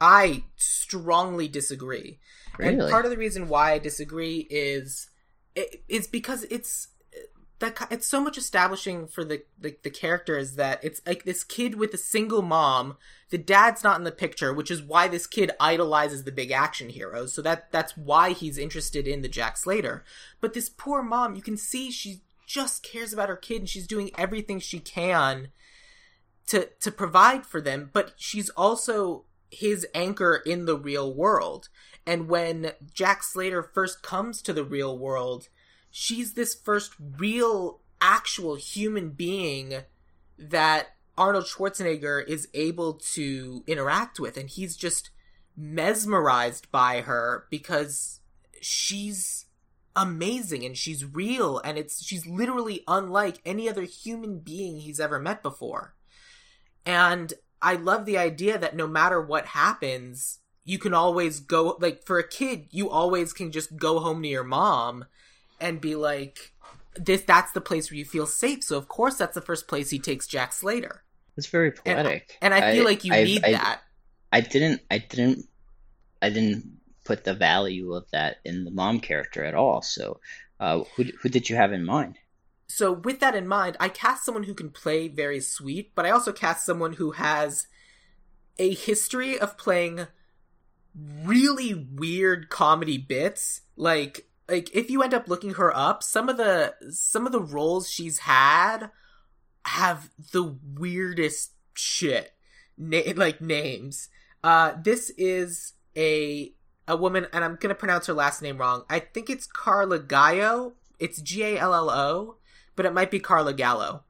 A: I strongly disagree. Really? And part of the reason why I disagree is it, it's because it's uh, that it's so much establishing for the, the the characters that it's like this kid with a single mom the dad's not in the picture which is why this kid idolizes the big action heroes so that that's why he's interested in the jack slater. But this poor mom you can see she just cares about her kid and she's doing everything she can to to provide for them. But she's also his anchor in the real world. And when jack slater first comes to the real world she's this first real actual human being that Arnold Schwarzenegger is able to interact with and he's just mesmerized by her because she's amazing and she's real and it's she's literally unlike any other human being he's ever met before. And I love the idea that no matter what happens, you can always go like for a kid, you always can just go home to your mom and be like, this that's the place where you feel safe. So of course that's the first place he takes Jack Slater.
B: It's very poetic,
A: and, and I feel I, like you I, need
B: I,
A: that.
B: I didn't. I didn't. I didn't put the value of that in the mom character at all. So, uh, who who did you have in mind?
A: So with that in mind, I cast someone who can play very sweet, but I also cast someone who has a history of playing really weird comedy bits. Like like if you end up looking her up, some of the some of the roles she's had have the weirdest shit na- like names. Uh, this is a a woman, and I'm gonna pronounce her last name wrong. I think it's Carla Gallo. It's G A L L O, but it might be Carla Gallo.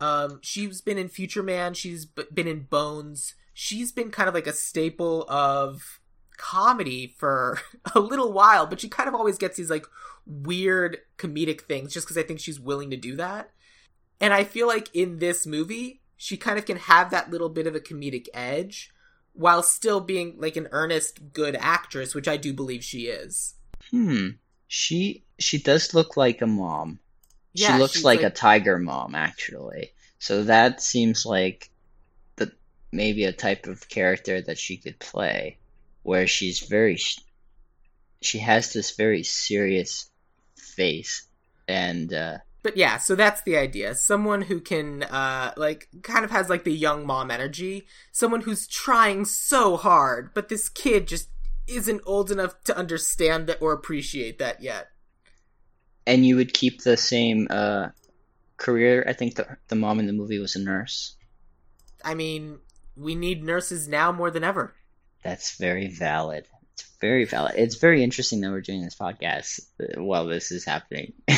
A: Um, she's been in Future Man. She's been in Bones. She's been kind of like a staple of comedy for a little while, but she kind of always gets these like weird comedic things just because I think she's willing to do that. And I feel like in this movie, she kind of can have that little bit of a comedic edge while still being like an earnest good actress, which I do believe she is.
B: Hmm. She she does look like a mom. Yeah, she looks like, like, a tiger mom actually. So that seems like the maybe a type of character that she could play where she's very she has this very serious face and uh
A: but yeah so that's the idea someone who can uh like kind of has like the young mom energy someone who's trying so hard but this kid just isn't old enough to understand that or appreciate that yet
B: and you would keep the same uh career i think the, the mom in the movie was a nurse
A: i mean we need nurses now more than ever
B: that's very valid. It's very valid. It's very interesting that we're doing this podcast while this is happening.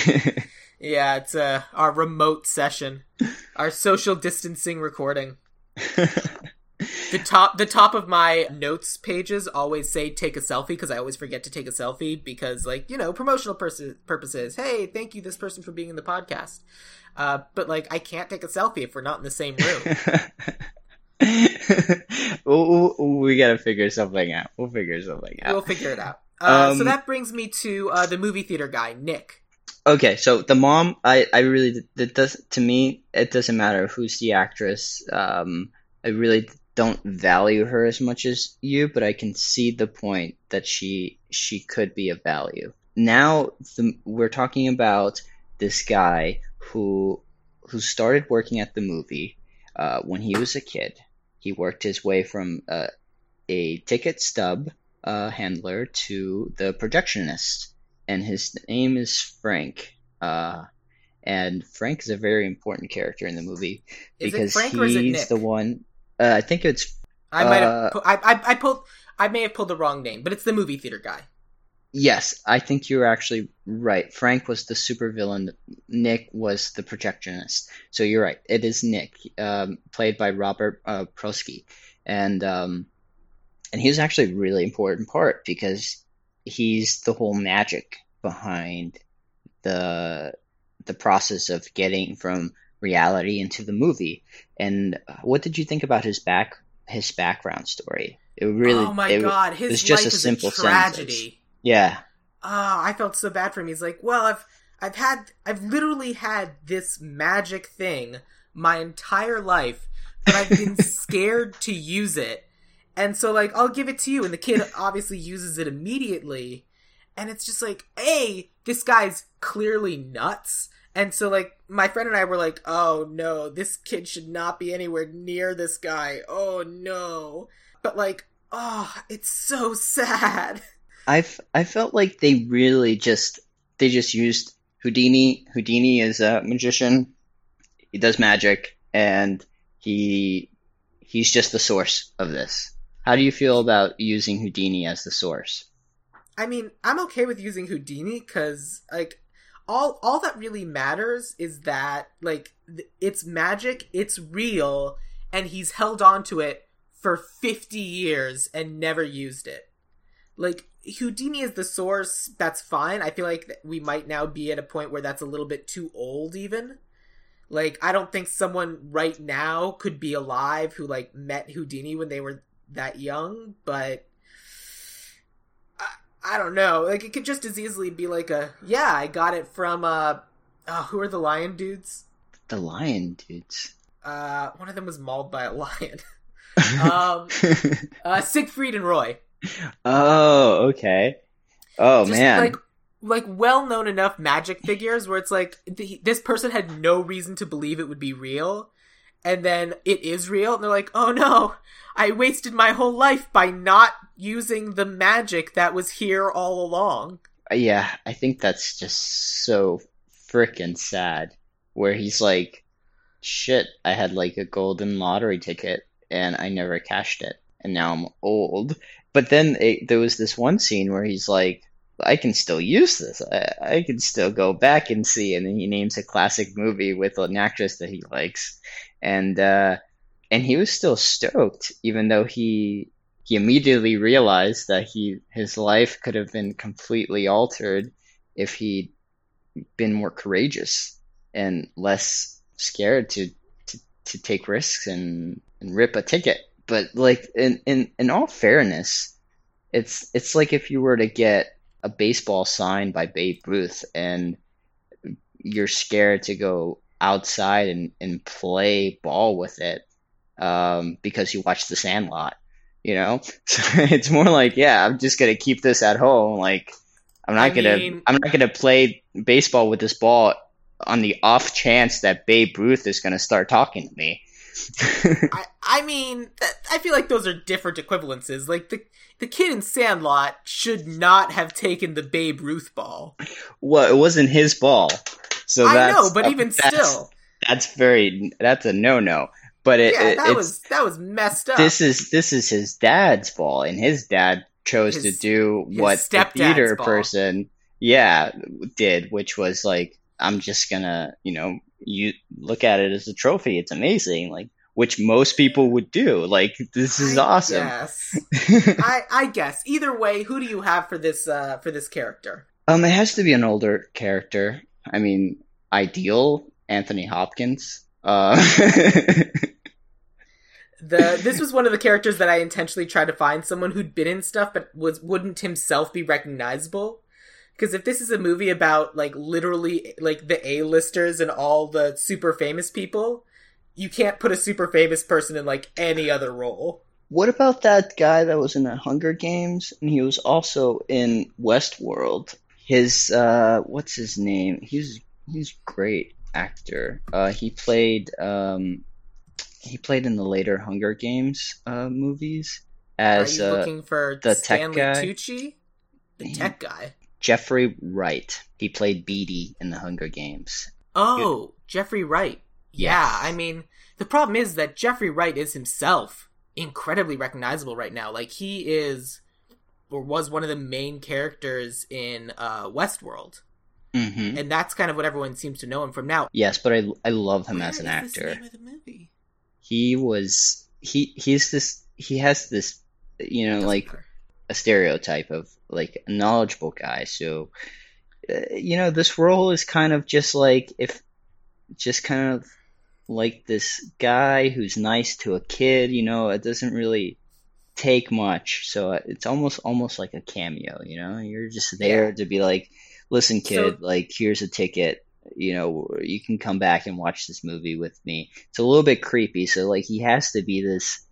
A: yeah, it's uh, our remote session, our social distancing recording. the top the top of my notes pages always say take a selfie because I always forget to take a selfie because like you know promotional pers- purposes. Hey, thank you this person for being in the podcast. Uh, but like I can't take a selfie if we're not in the same room.
B: we gotta figure something out. We'll figure something out.
A: We'll figure it out. Uh, um, so that brings me to uh, the movie theater guy, Nick.
B: Okay, so the mom, I, I really, it does to me, it doesn't matter who's the actress. Um, I really don't value her as much as you, but I can see the point that she she could be of value. Now the, we're talking about this guy who who started working at the movie uh, when he was a kid he worked his way from uh, a ticket stub uh, handler to the projectionist, and his name is Frank. Uh, and Frank is a very important character in the movie because he's the one. Uh, I think it's.
A: I might have. Uh, I, I I pulled. I may have pulled the wrong name, but it's the movie theater guy.
B: Yes, I think you're actually right. Frank was the supervillain. Nick was the projectionist. So you're right. It is Nick, um, played by Robert uh, Prosky, and um, and he's actually a really important part because he's the whole magic behind the the process of getting from reality into the movie. And what did you think about his back his background story? It really. Oh
A: my it, god, his it was just a simple a tragedy. Sentence.
B: Yeah.
A: Oh, I felt so bad for him. He's like, well, I've I've had I've literally had this magic thing my entire life, but I've been scared to use it. And so like I'll give it to you and the kid obviously uses it immediately. And it's just like, "Hey, this guy's clearly nuts." And so like my friend and I were like, "Oh no, this kid should not be anywhere near this guy. Oh no." But like, oh, it's so sad.
B: I I felt like they really just they just used Houdini. Houdini is a magician. He does magic, and he he's just the source of this. How do you feel about using Houdini as the source?
A: I mean, I'm okay with using Houdini because like all all that really matters is that like it's magic, it's real, and he's held on to it for 50 years and never used it. Like Houdini is the source, that's fine. I feel like we might now be at a point where that's a little bit too old, even. Like, I don't think someone right now could be alive who, like, met Houdini when they were that young, but. I, I don't know. Like, it could just as easily be like a, yeah, I got it from, uh, oh, who are the lion dudes?
B: The lion dudes?
A: Uh, one of them was mauled by a lion. um, uh, Siegfried and Roy.
B: Oh, okay. Oh Just man.
A: Like like well known enough magic figures where it's like the, this person had no reason to believe it would be real and then it is real and they're like oh no i wasted my whole life by not using the magic that was here all along
B: yeah i think that's just so freaking sad where he's like shit i had like a golden lottery ticket and i never cashed it and now I'm old. But then it, there was this one scene where he's like, I can still use this. I, I can still go back and see. And then he names a classic movie with an actress that he likes, and uh, and he was still stoked, even though he he immediately realized that he his life could have been completely altered if he'd been more courageous and less scared to to, to take risks and, and rip a ticket. But like in, in in all fairness, it's it's like if you were to get a baseball signed by Babe Ruth and you're scared to go outside and, and play ball with it um, because you watch The Sandlot, you know? So it's more like, yeah, I'm just gonna keep this at home. Like, I'm not I gonna, mean, I'm not gonna play baseball with this ball on the off chance that Babe Ruth is gonna start talking to me.
A: I, I mean, I feel like those are different equivalences. Like the the kid in Sandlot should not have taken the Babe Ruth ball.
B: Well, it wasn't his ball, so I know,
A: but even
B: that's,
A: still,
B: that's very that's a no no. But it,
A: yeah, that was that was messed up.
B: This is this is his dad's ball, and his dad chose his, to do what the theater ball. person, yeah, did, which was like, I'm just gonna, you know, you look at it as a trophy. It's amazing. Like which most people would do. Like this is I awesome.
A: I I guess either way, who do you have for this uh for this character?
B: Um, it has to be an older character. I mean, ideal Anthony Hopkins. Uh,
A: the this was one of the characters that I intentionally tried to find someone who'd been in stuff but was wouldn't himself be recognizable. Because if this is a movie about like literally like the A-listers and all the super famous people, you can't put a super famous person in like any other role.
B: What about that guy that was in the Hunger Games and he was also in Westworld? His uh what's his name? He's he's great actor. Uh he played um he played in the later Hunger Games uh movies as
A: Are you uh, looking for the Stanley tech guy. Tucci? The tech guy.
B: Jeffrey Wright. He played Beetee in the Hunger Games.
A: Oh, Jeffrey Wright. Yeah, I mean, the problem is that Jeffrey Wright is himself incredibly recognizable right now. Like he is or was one of the main characters in uh, Westworld. Mm-hmm. And that's kind of what everyone seems to know him from now.
B: Yes, but I I love him Where as an actor. He was he he's this he has this you know like matter. A stereotype of like a knowledgeable guy. So, uh, you know, this role is kind of just like if, just kind of like this guy who's nice to a kid. You know, it doesn't really take much, so uh, it's almost almost like a cameo. You know, you're just there yeah. to be like, listen, kid, so, like here's a ticket. You know, you can come back and watch this movie with me. It's a little bit creepy, so like he has to be this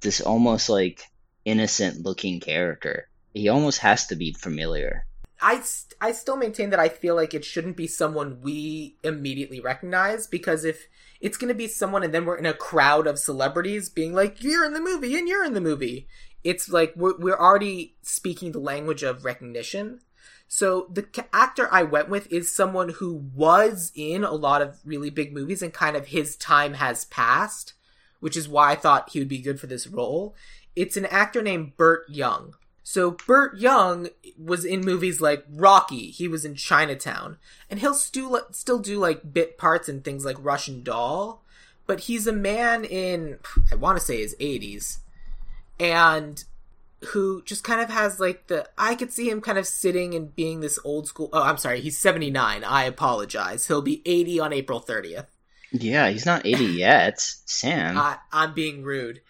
B: this almost like innocent looking character he almost has to be familiar.
A: I, I still maintain that I feel like it shouldn't be someone we immediately recognize because if it's going to be someone and then we're in a crowd of celebrities being like, you're in the movie and you're in the movie, it's like we're, we're already speaking the language of recognition. So the actor I went with is someone who was in a lot of really big movies and kind of his time has passed, which is why I thought he would be good for this role. It's an actor named Burt Young. So Burt Young was in movies like Rocky. He was in Chinatown, and he'll still still do like bit parts in things like Russian Doll. But he's a man in I want to say his eighties, and who just kind of has like the I could see him kind of sitting and being this old school. Oh, I'm sorry, he's 79. I apologize. He'll be 80 on April 30th.
B: Yeah, he's not 80 yet, Sam.
A: I, I'm being rude,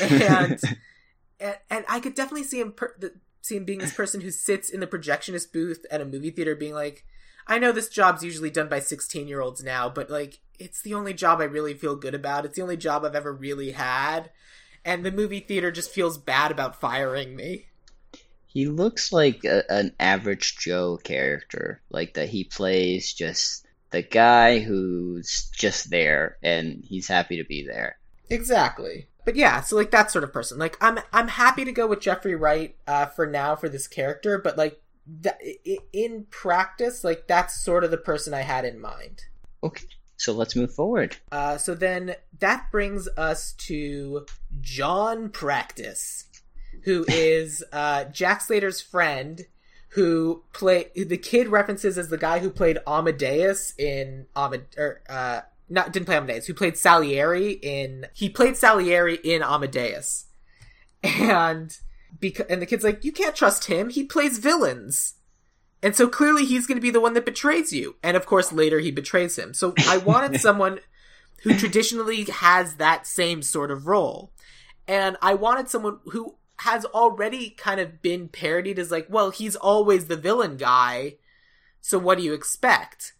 A: and and, and I could definitely see him per- the, see him being this person who sits in the projectionist booth at a movie theater, being like, "I know this job's usually done by sixteen year olds now, but like, it's the only job I really feel good about. It's the only job I've ever really had." And the movie theater just feels bad about firing me.
B: He looks like a, an average Joe character, like that he plays just the guy who's just there and he's happy to be there.
A: Exactly but yeah, so like that sort of person. Like I'm I'm happy to go with Jeffrey Wright uh, for now for this character, but like th- in practice, like that's sort of the person I had in mind.
B: Okay, So let's move forward.
A: Uh, so then that brings us to John Practice, who is uh, Jack Slater's friend, who play the kid references as the guy who played Amadeus in Amad or uh, not didn't play Amadeus, who played Salieri in he played Salieri in Amadeus, and because and the kid's like you can't trust him, he plays villains. And so clearly he's going to be the one that betrays you. And of course, later he betrays him. So I wanted someone who traditionally has that same sort of role. And I wanted someone who has already kind of been parodied as like, well, he's always the villain guy. So what do you expect?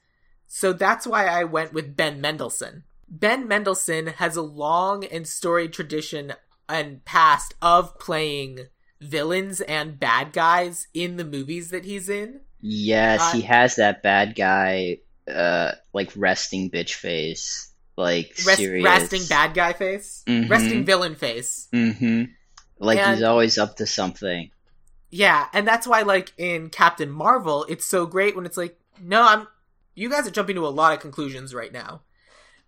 A: So that's why I went with Ben Mendelsohn. Ben Mendelsohn has a long and storied tradition and past of playing villains and bad guys in the movies that he's in.
B: Yes, uh, he has that bad guy, uh, like resting bitch face, like rest, serious,
A: resting bad guy face, mm-hmm. resting villain face.
B: Mm-hmm. Like and, he's always up to something.
A: Yeah, and that's why, like in Captain Marvel, it's so great when it's like, no, I'm. You guys are jumping to a lot of conclusions right now.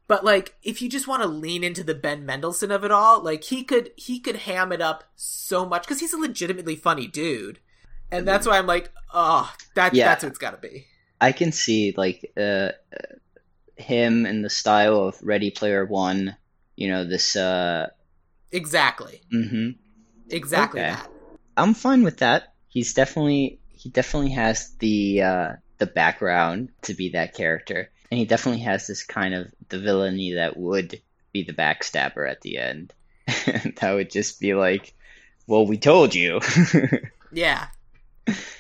A: But like, if you just want to lean into the Ben Mendelsohn of it all, like he could he could ham it up so much because he's a legitimately funny dude and that's why I'm like, oh, that yeah. that's what it's got to be.
B: I can see like uh, him in the style of Ready Player One. You know this. Uh...
A: Exactly.
B: Mm-hmm.
A: Exactly okay. that.
B: I'm fine with that. He's definitely he definitely has the uh, the background to be that character, and he definitely has this kind of the villainy that would be the backstabber at the end. that would just be like, well, we told you.
A: yeah,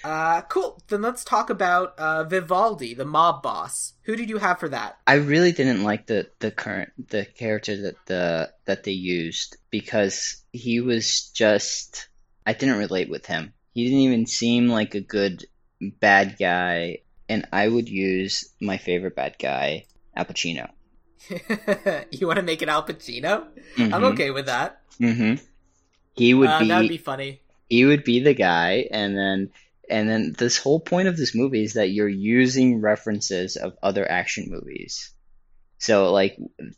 A: uh, cool. Then let's talk about uh, Vivaldi, the mob boss. Who did you have for that?
B: I really didn't like the the current the character that the that they used because he was just I didn't relate with him. He didn't even seem like a good bad guy, and I would use my favorite bad guy, Al Pacino.
A: you want to make it Al Pacino? Mm-hmm. I'm okay with that.
B: Mm-hmm. He would uh, be.
A: That'd be funny
B: he would be the guy and then and then this whole point of this movie is that you're using references of other action movies so like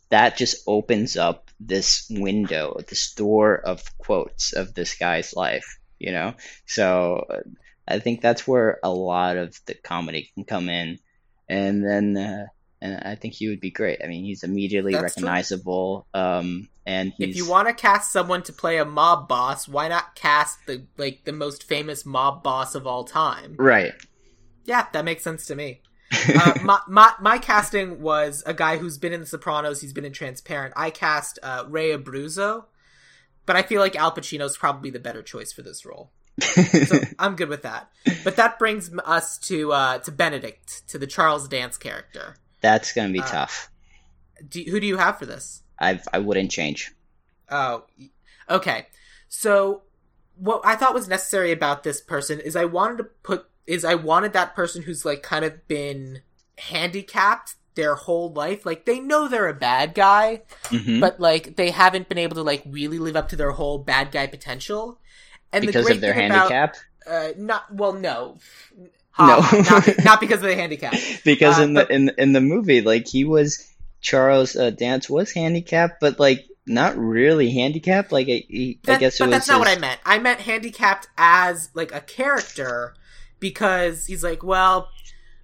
B: that just opens up this window this door of quotes of this guy's life you know so i think that's where a lot of the comedy can come in and then uh, and I think he would be great. I mean, he's immediately That's recognizable. Um, and he's...
A: if you want to cast someone to play a mob boss, why not cast the like the most famous mob boss of all time?
B: Right.
A: Yeah, that makes sense to me. uh, my, my my casting was a guy who's been in The Sopranos. He's been in Transparent. I cast uh, Ray Abruzzo, but I feel like Al Pacino's probably the better choice for this role. So I'm good with that. But that brings us to uh, to Benedict, to the Charles Dance character.
B: That's going to be uh, tough.
A: Do, who do you have for this?
B: I I wouldn't change.
A: Oh, okay. So what I thought was necessary about this person is I wanted to put is I wanted that person who's like kind of been handicapped their whole life. Like they know they're a bad guy, mm-hmm. but like they haven't been able to like really live up to their whole bad guy potential.
B: And because the of their handicap.
A: About, uh, not well, no
B: no,
A: not, not, because of the handicap.
B: because uh, in the but, in in the movie, like he was Charles uh, Dance was handicapped, but like not really handicapped. Like he,
A: that,
B: I guess,
A: but that's
B: his...
A: not what I meant. I meant handicapped as like a character because he's like, well,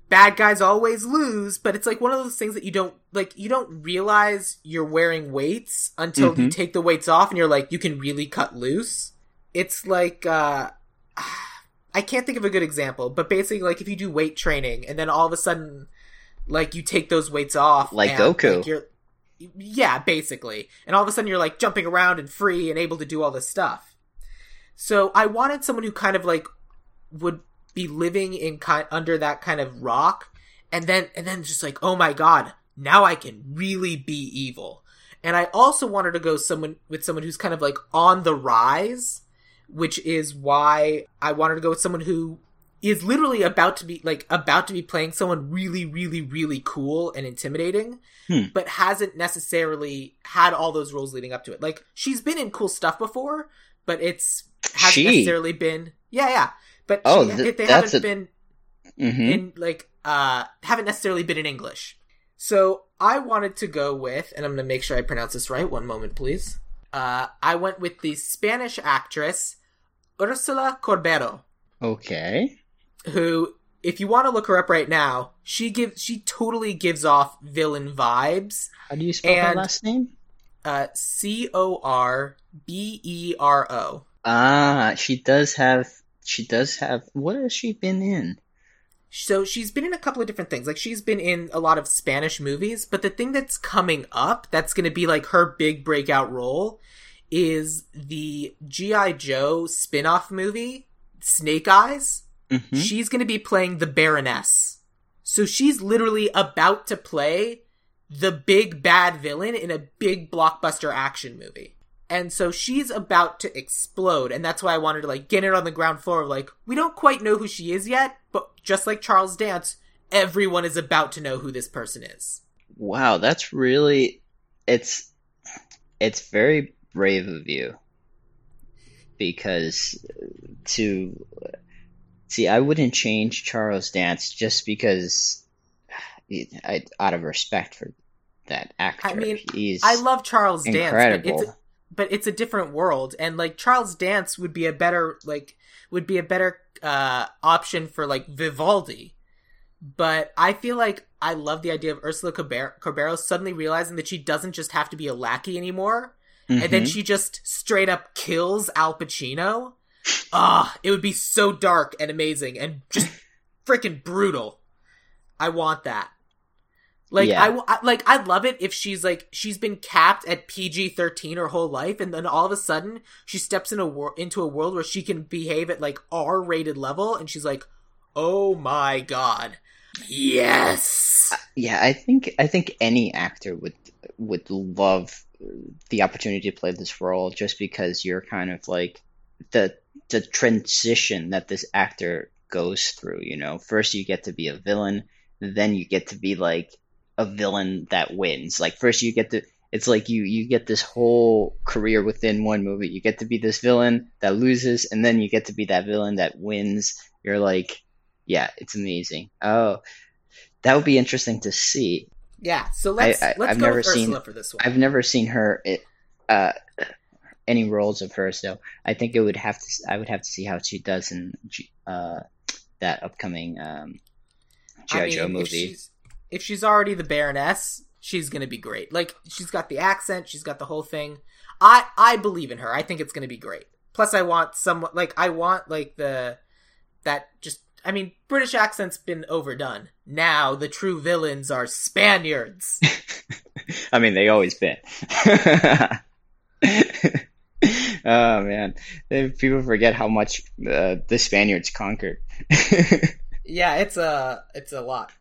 A: bad guys always lose, but it's like one of those things that you don't like. You don't realize you're wearing weights until mm-hmm. you take the weights off, and you're like, you can really cut loose. It's like. uh I can't think of a good example, but basically, like if you do weight training and then all of a sudden, like you take those weights off,
B: like and, Goku, like,
A: you're, yeah, basically, and all of a sudden you're like jumping around and free and able to do all this stuff. So I wanted someone who kind of like would be living in kind under that kind of rock, and then and then just like, oh my god, now I can really be evil. And I also wanted to go someone with someone who's kind of like on the rise which is why I wanted to go with someone who is literally about to be like about to be playing someone really really really cool and intimidating hmm. but hasn't necessarily had all those roles leading up to it like she's been in cool stuff before but it's hasn't she? necessarily been yeah yeah but
B: oh
A: she,
B: th-
A: they haven't a... been mm-hmm. in like uh haven't necessarily been in english So I wanted to go with, and I'm going to make sure I pronounce this right. One moment, please. Uh, I went with the Spanish actress Ursula Corbero,
B: Okay.
A: who, if you want to look her up right now, she gives she totally gives off villain vibes.
B: How do you spell her last name?
A: Uh, C O R B E R O.
B: Ah, she does have. She does have. What has she been in?
A: So she's been in a couple of different things. Like she's been in a lot of Spanish movies, but the thing that's coming up that's going to be like her big breakout role is the GI Joe spin-off movie Snake Eyes.
B: Mhm.
A: She's going to be playing the Baroness. So she's literally about to play the big bad villain in a big blockbuster action movie. And so she's about to explode, and that's why I wanted to like get it on the ground floor of like, we don't quite know who she is yet, but just like Charles Dance, everyone is about to know who this person is.
B: Wow, that's really. It's. It's very brave of you. Because to. See, I wouldn't change Charles Dance just because. I, out of respect for that actor.
A: I mean,
B: he's
A: I love Charles Dance,
B: incredible.
A: but it's but it's a different world, and like Charles Dance would be a better like would be a better uh option for like Vivaldi. But I feel like I love the idea of Ursula Corber- Corbero suddenly realizing that she doesn't just have to be a lackey anymore, and then
B: Mhm.
A: she just straight up kills Al Pacino. Ah, it would be so dark and amazing and just freaking brutal. I want that. Like
B: Yeah.
A: I, I- like I'd love it if she's like she's been capped at PG thirteen her whole life, and then all of a sudden she steps in a wor- into a world where she can behave at like R rated level, and she's like, "Oh my god, yes!"
B: Yeah, I think I think any actor would would love the opportunity to play this role just because you're kind of like the the transition that this actor goes through, you know. First you get to be a villain, then you get to be like a villain that wins. Like first you get to it's like you you get this whole career within one movie. You get to be this villain that loses and then you get to be that villain that wins. You're like yeah, it's amazing. Oh, that would be interesting to see.
A: Yeah, so let's
B: I-
A: let's
B: I've
A: go
B: never
A: with
B: seen-
A: Ursula for this one.
B: I've never seen her it, uh, any roles of hers, so I think it would have to. I would have to see how she does in uh, that upcoming um, GI
A: I mean,
B: Joe
A: If
B: movie.
A: she's, if she's already the Baroness, she's gonna be great. Like she's got the accent, she's got the whole thing. I I believe in her. I think it's gonna be great. Plus, I want some like I want like the that just. I mean, British accent's been overdone. Now the true villains are Spaniards.
B: I mean, they always been. oh man, people forget how much uh, the Spaniards conquered.
A: yeah, it's a it's a lot.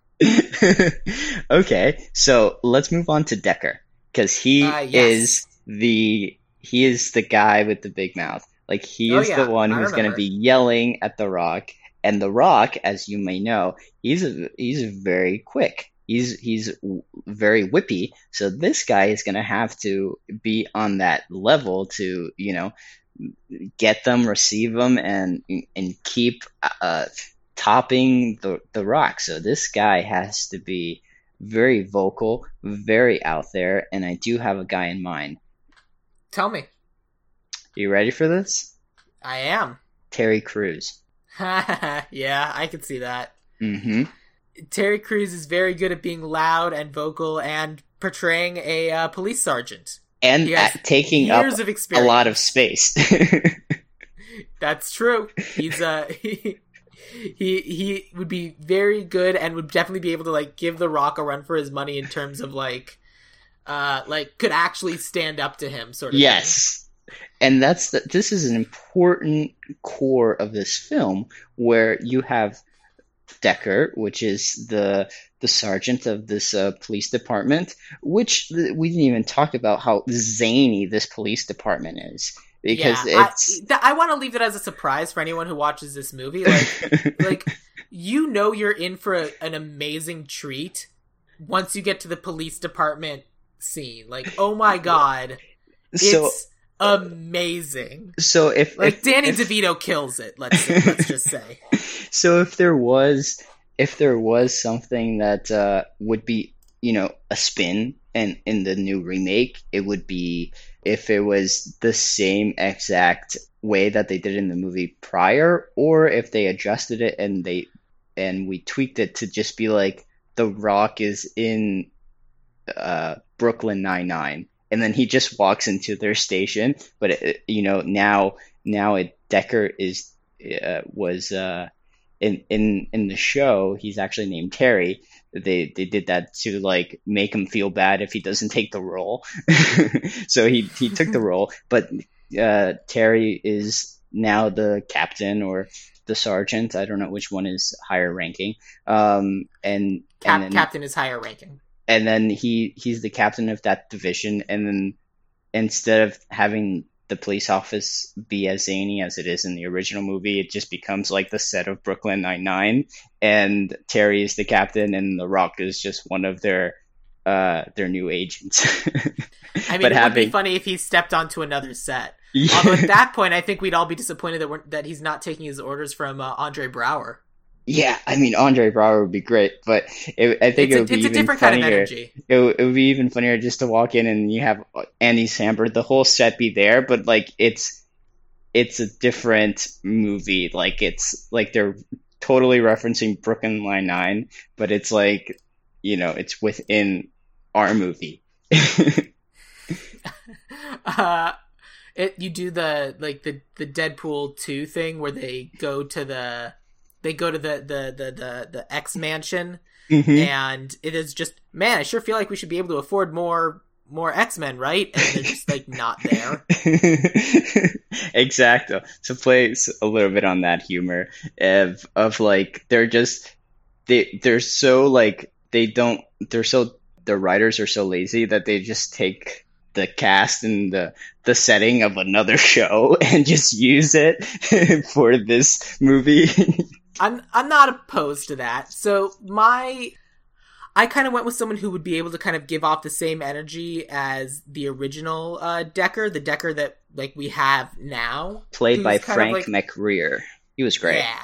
B: okay, so let's move on to Decker because he
A: Uh, yes.
B: is the he is the guy with the big mouth. Like he
A: Oh,
B: is
A: yeah,
B: the one who's going to be yelling at the Rock, and the Rock, as you may know, he's a, he's very quick. He's he's w- very whippy. So this guy is going to have to be on that level to you know get them, receive them, and and keep uh, topping the the rock. So this guy has to be very vocal, very out there, and I do have a guy in mind.
A: Tell me,
B: You ready for this?
A: I am.
B: Terry Crews.
A: yeah, I can see that.
B: hmm
A: Terry Crews is very good at being loud and vocal and portraying a uh, police sergeant.
B: And taking up a lot of space.
A: That's true. He's uh he, he he would be very good and would definitely be able to like give the Rock a run for his money in terms of like uh like could actually stand up to him sort of. thing.
B: And that's the, this is an important core of this film where you have Decker, which is the the sergeant of this uh, police department, which th- we didn't even talk about how zany this police department is because
A: yeah,
B: it's
A: I, th- I want to leave it as a surprise for anyone who watches this movie. Like, like you know, you're in for a, an amazing treat once you get to the police department scene. Like, oh my god, it's
B: so
A: amazing.
B: so if
A: Like
B: if-
A: Danny
B: if-
A: DeVito kills it. Let's let's just say.
B: so if there was if there was something that uh, would be you know, a spin and in the new remake, it would be if it was the same exact way that they did in the movie prior, or if they adjusted it and they and we tweaked it to just be like The Rock is in uh, Brooklyn Nine Nine, and then he just walks into their station. But it, you know now now it Decker is uh, was uh, in in in the show he's actually named Terry. They they did that to like make him feel bad if he doesn't take the role. so he he took the role, but uh, Terry is now the captain or the sergeant. I don't know which one is higher ranking. Um, and,
A: Cap-
B: and then,
A: captain is higher ranking.
B: And then he he's the captain of that division. And then instead of having the police office be as zany as it is in the original movie, it just becomes like the set of Brooklyn Nine Nine. And Terry is the captain, and The Rock is just one of their uh their new agents.
A: I mean,
B: But
A: it would be funny if he stepped onto another set. Although at that point, I think we'd all be disappointed that we're, that he's not taking his orders from uh, Andre Braugher.
B: Yeah, I mean Andre Braugher would be great, but it, I think
A: It's
B: it
A: a,
B: would be
A: a
B: even
A: different kind of
B: funnier.
A: energy.
B: It, would- it would be even funnier just to walk in and you have Andy Samberg, the whole set be there, but like it's it's a different movie. Like it's like they're totally referencing Brooklyn Nine Nine, but it's like you know it's within our movie.
A: uh, it you do the like the the Deadpool two thing where they go to the they go to the the the the, the X mansion
B: Mhm.
A: and it is just man I sure feel like we should be able to afford more more X Men right and they're just like not there
B: exactly. So plays a little bit on that humor of of like they're just they they're so like they don't they're so the writers are so lazy that they just take the cast and the the setting of another show and just use it for this movie.
A: I'm I'm not opposed to that. So my I kind of went with someone who would be able to kind of give off the same energy as the original uh, Decker, the Decker that like we have now,
B: Played by Frank
A: like-
B: McRae. He was great.
A: Yeah,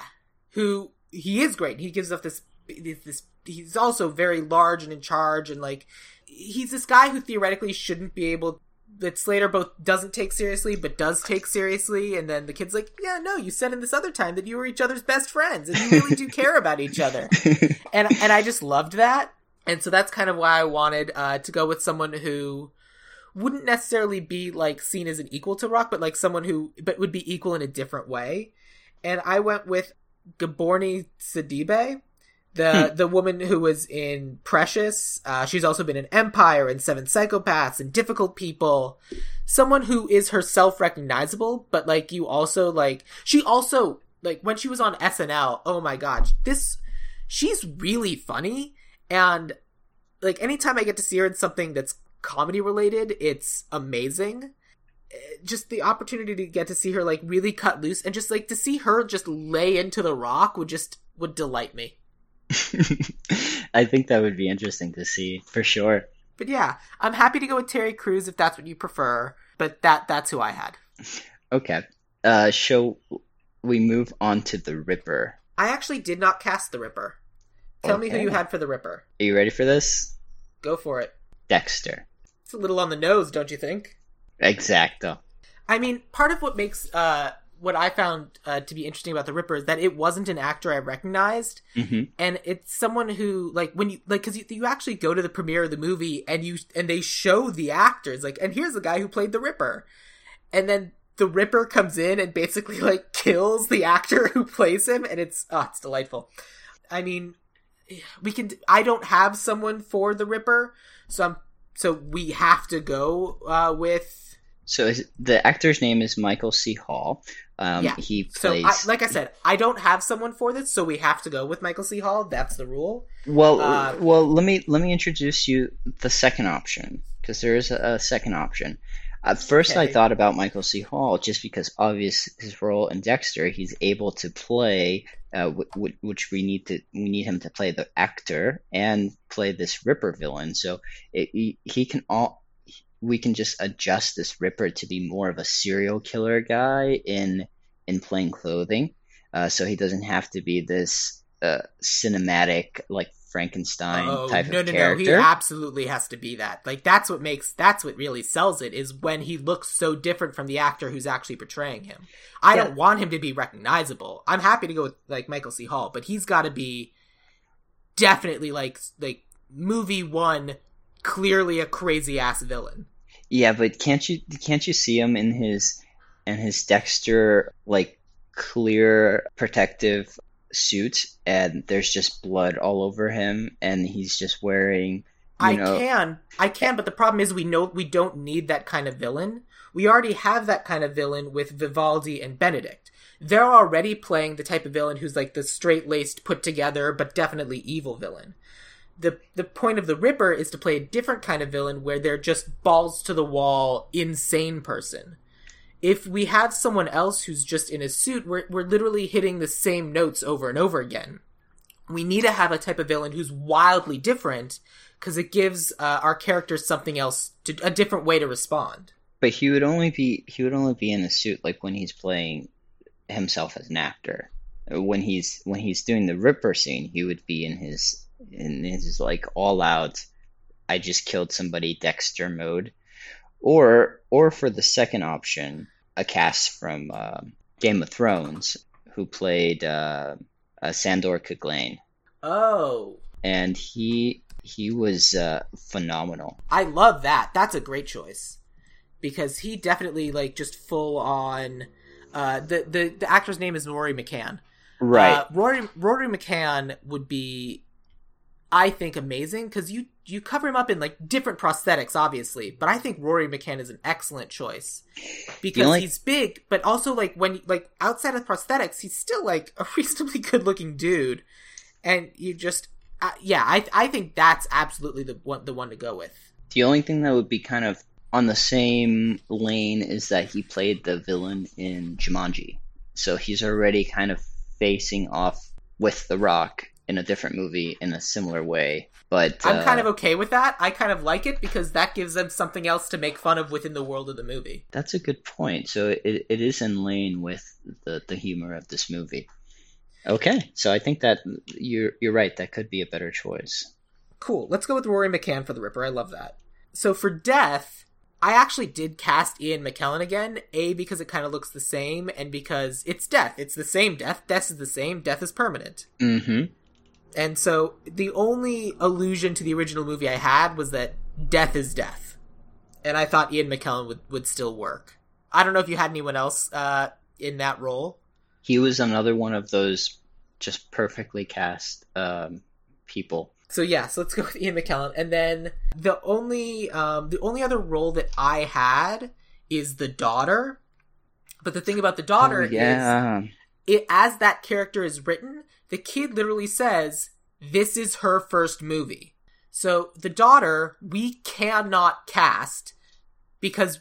A: who he is great. He gives off this this. He's also very large and in charge, and like he's this guy who theoretically shouldn't be able. That Slater both doesn't take seriously, but does take seriously, and then the kid's like, "Yeah, no, you said in this other time that you were each other's best friends, and you really do care about each other." and and I just loved that, and so that's kind of why I wanted uh, to go with someone who wouldn't necessarily be like seen as an equal to Rock, but like someone who but would be equal in a different way. And I went with Gabourey Sidibe, the the woman who was in Precious. Uh, she's also been in Empire and Seven Psychopaths and Difficult People. Someone who is herself recognizable, but like you also like she also like when she was on SNL. Oh my god, this she's really funny and like anytime I get to see her in something that's comedy related, it's amazing. Eh, Just the opportunity to get to see her like really cut loose and just like to see her just lay into the rock would just would delight me.
B: I think that would be interesting to see for sure.
A: But yeah, I'm happy to go with Terry Crews if that's what you prefer. But that that's who I had.
B: Okay. Uh, shall we move on to the Ripper?
A: I actually did not cast the Ripper. Tell me who you had for the Ripper.
B: Are you ready for this?
A: Go for it.
B: Dexter.
A: It's a little on the nose, don't you think?
B: Exacto.
A: I mean, part of what makes uh, what I found uh, to be interesting about the Ripper is that it wasn't an actor I recognized,
B: hmm
A: and it's someone who like when you like because you, you actually go to the premiere of the movie and you and they show the actors like and here's the guy who played the Ripper, and then the Ripper comes in and basically like kills the actor who plays him, and it's oh it's delightful. I mean, we can I don't have someone for the Ripper, so I'm so we have to go uh, with
B: So the actor's name is Michael C. Hall. Um,
A: Yeah.
B: He
A: So. I, like I said, I don't have someone for this, so we have to go with Michael C. Hall. That's the rule.
B: well,
A: uh,
B: well, let me let me introduce you the second option because there is a, a second option. At first, I thought about Michael C. Hall just because obvious his role in Dexter, he's able to play, uh, w- w- which we need to we need him to play the actor and play this Ripper villain. So it, he, he can all we can just adjust this Ripper to be more of a serial killer guy in in plain clothing, uh, so he doesn't have to be this uh, cinematic like Frankenstein
A: Oh
B: type
A: no
B: of
A: no no!
B: character.
A: He absolutely has to be that. Like that's what makes that's what really sells it is when he looks so different from the actor who's actually portraying him. I
B: Yeah.
A: don't want him to be recognizable. I'm happy to go with like Michael C. Hall, but he's got to be definitely like like movie one, clearly a crazy ass villain.
B: Yeah, but can't you can't you see him in his in his Dexter like clear protective suit and there's just blood all over him and he's just wearing you
A: I
B: know
A: can, I can, but the problem is we know we don't need that kind of villain. We already have that kind of villain with Vivaldi and Benedict. They're already playing the type of villain who's like the straight laced, put together, but definitely evil villain. The the point of the Ripper is to play a different kind of villain where they're just balls to the wall, insane person. If we have someone else who's just in a suit, we're we're literally hitting the same notes over and over again. We need to have a type of villain who's wildly different because it gives uh, our characters something else to a different way to respond.
B: but he would only be he would only be in a suit like when he's playing himself as an actor when he's when he's doing the Ripper scene he would be in his in his like all out I just killed somebody Dexter mode or or for the second option a cast from um Game of Thrones who played uh, uh, Sandor Clegane
A: Oh,
B: and he he was uh, phenomenal
A: I love that. That's a great choice because he definitely like just full on. Uh, the the the actor's name is Rory McCann.
B: right
A: Uh, Rory Rory McCann would be, I think, amazing because you you cover him up in like different prosthetics, obviously. But I think Rory McCann is an excellent choice because
B: only-
A: he's big, but also like when like outside of prosthetics, he's still like a reasonably good looking dude, and you just uh, yeah, I I think that's absolutely the one the one to go with.
B: The only thing that would be kind of on the same lane is that he played the villain in Jumanji. So he's already kind of facing off with The Rock in a different movie in a similar way. But
A: I'm
B: uh,
A: kind of okay with that. I kind of like it because that gives them something else to make fun of within the world of the movie.
B: that's a good point. So it, it is in lane with the, the humor of this movie. Okay, so I think that you're you're right. That could be a better choice.
A: Cool. Let's go with Rory McCann for the Ripper. I love that. So for Death, I actually did cast Ian McKellen again. A because it kind of looks the same, and because it's Death. It's the same Death. Death is the same. Death is permanent.
B: Mm-hmm.
A: And so the only allusion to the original movie I had was that death is death. And I thought Ian McKellen would, would still work. I don't know if you had anyone else uh, in that role.
B: He was another one of those just perfectly cast um, people.
A: So yeah, so let's go with Ian McKellen. And then the only um, the only other role that I had is the daughter. But the thing about the daughter
B: Oh, yeah.
A: is it as that character is written, the kid literally says, This is her first movie. So the daughter, we cannot cast because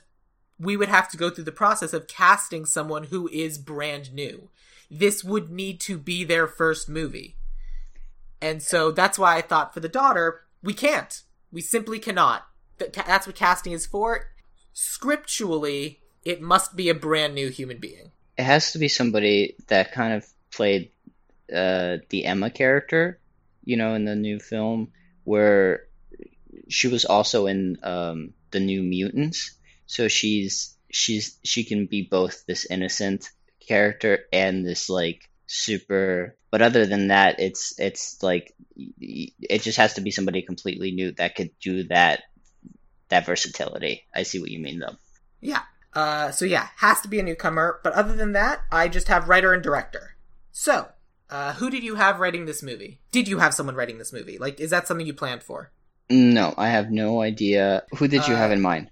A: we would have to go through the process of casting someone who is brand new. This would need to be their first movie. And so that's why I thought for the daughter, we can't. We simply cannot. That's what casting is for. Scripturally, it must be a brand new human being.
B: it has to be somebody that kind of played uh, the Emma character, you know, in the new film, where she was also in um, the New Mutants. So she's she's she can be both this innocent character and this like super. But other than that, it's it's like it just has to be somebody completely new that could do that that versatility. I see what you mean though.
A: Yeah. Uh, so yeah, has to be a newcomer. But other than that, I just have writer and director. So, uh, who did you have writing this movie? Did you have someone writing this movie? Like, is that something you planned for?
B: No, I have no idea. Who did you
A: Uh,
B: have in mind?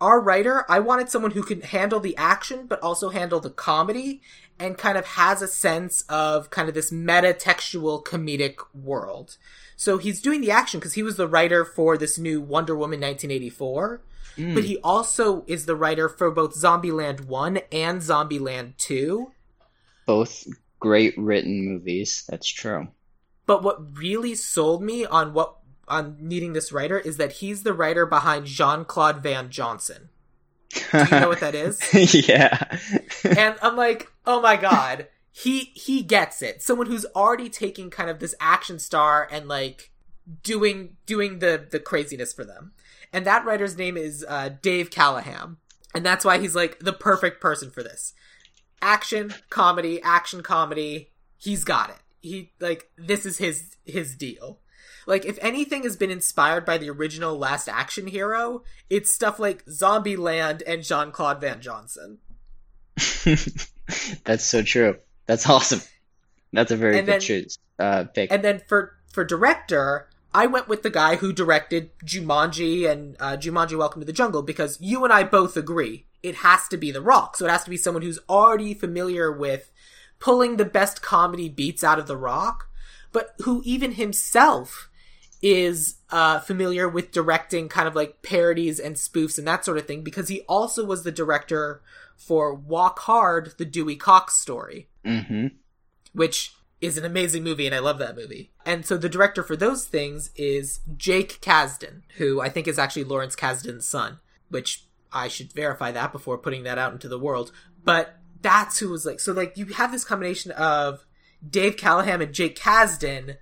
A: Our writer, I wanted someone who could handle the action, but also handle the comedy, and kind of has a sense of kind of this meta-textual comedic world. So he's doing the action because he was the writer for this new Wonder Woman 1984.
B: Hmm.
A: but he also is the writer for both Zombieland 1 and Zombieland 2.
B: Both great written movies. That's true.
A: But what really sold me on what on needing this writer is that he's the writer behind Jean-Claude Van Johnson. Do you know what that is?
B: yeah.
A: and I'm like, "Oh my god, he he gets it." Someone who's already taking kind of this action star and like doing doing the the craziness for them. And that writer's name is uh, Dave Callaham, and that's why he's like the perfect person for this. Action comedy, action comedy. He's got it. He like this is his his deal. Like if anything has been inspired by the original Last Action Hero, it's stuff like zombie land and Jean Claude Van Johnson.
B: That's so true. That's awesome. That's a very
A: And
B: good
A: then-
B: choose uh, pick.
A: And then for for director, I went with the guy who directed Jumanji and uh, Jumanji: Welcome to the Jungle because you and I both agree it has to be The Rock. So it has to be someone who's already familiar with pulling the best comedy beats out of The Rock, but who even himself is uh, familiar with directing kind of like parodies and spoofs and that sort of thing because he also was the director for Walk Hard, the Dewey Cox story
B: hmm
A: which is an amazing movie and I love that movie. And so the director for those things is Jake Kasdan, who I think is actually Lawrence Kasdan's son, which I should verify that before putting that out into the world. But that's who was like so like you have this combination of Dave Callaham and Jake Kasdan,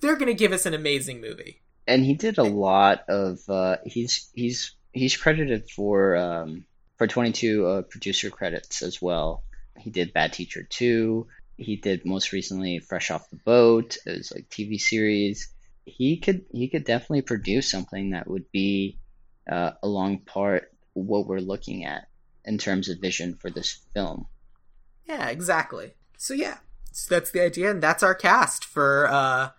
A: they're gonna give us an amazing movie.
B: And he did a lot of. Uh, he's he's he's credited for um, for 22 uh, producer credits as well. He did Bad Teacher 2. He did most recently Fresh Off the Boat. It was like TV series. He could he could definitely produce something that would be uh, along part what we're looking at in terms of vision for this film.
A: Yeah, exactly. So yeah, so that's the idea, and that's our cast for uh,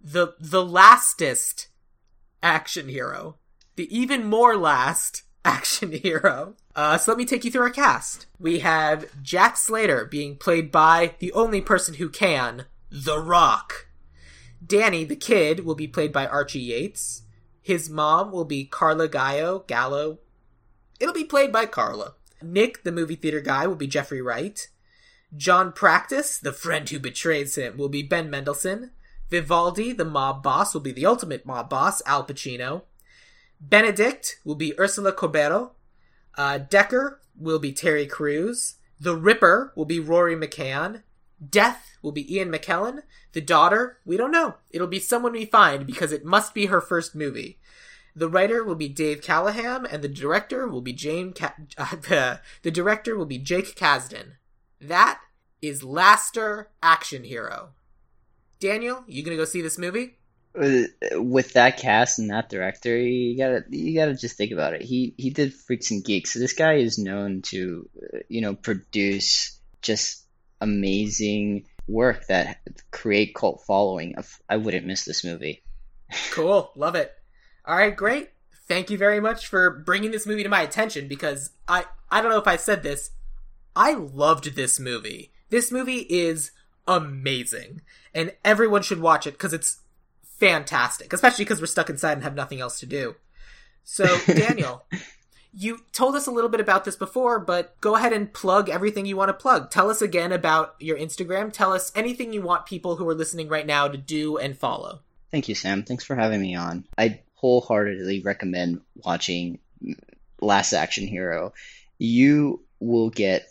A: the the lastest action hero, the even more last action hero. Uh, so let me take you through our cast. We have Jack Slater being played by the only person who can, The Rock. Danny, the kid, will be played by Archie Yates. His mom will be Carla Gallo. Gallo. It'll be played by Carla. Nick, the movie theater guy, will be Jeffrey Wright. John Practice, the friend who betrays him, will be Ben Mendelsohn. Vivaldi, the mob boss, will be the ultimate mob boss, Al Pacino. Benedict will be Ursula Corbero. Uh, Decker will be Terry Crews. The Ripper will be Rory McCann. Death will be Ian McKellen. The daughter, we don't know. It'll be someone we find because it must be her first movie. The writer will be Dave Callaham, and the director will be Jane. Ca- uh, the director will be Jake Kasdan. That is Laster Action Hero. Daniel, you gonna go see this movie?
B: Uh, With that cast and that director, you gotta you gotta just think about it. He he did Freaks and Geeks. So this guy is known to, uh, you know, produce just amazing work that create cult following. I wouldn't miss this movie.
A: Cool, love it. All right, great. Thank you very much for bringing this movie to my attention because I I don't know if I said this. I loved this movie. This movie is amazing, and everyone should watch it because it's fantastic. Especially because we're stuck inside and have nothing else to do. So, Daniel, you told us a little bit about this before, but go ahead and plug everything you want to plug. Tell us again about your Instagram. Tell us anything you want people who are listening right now to do and follow.
B: Thank you, Sam. Thanks for having me on. I wholeheartedly recommend watching Last Action Hero. You will get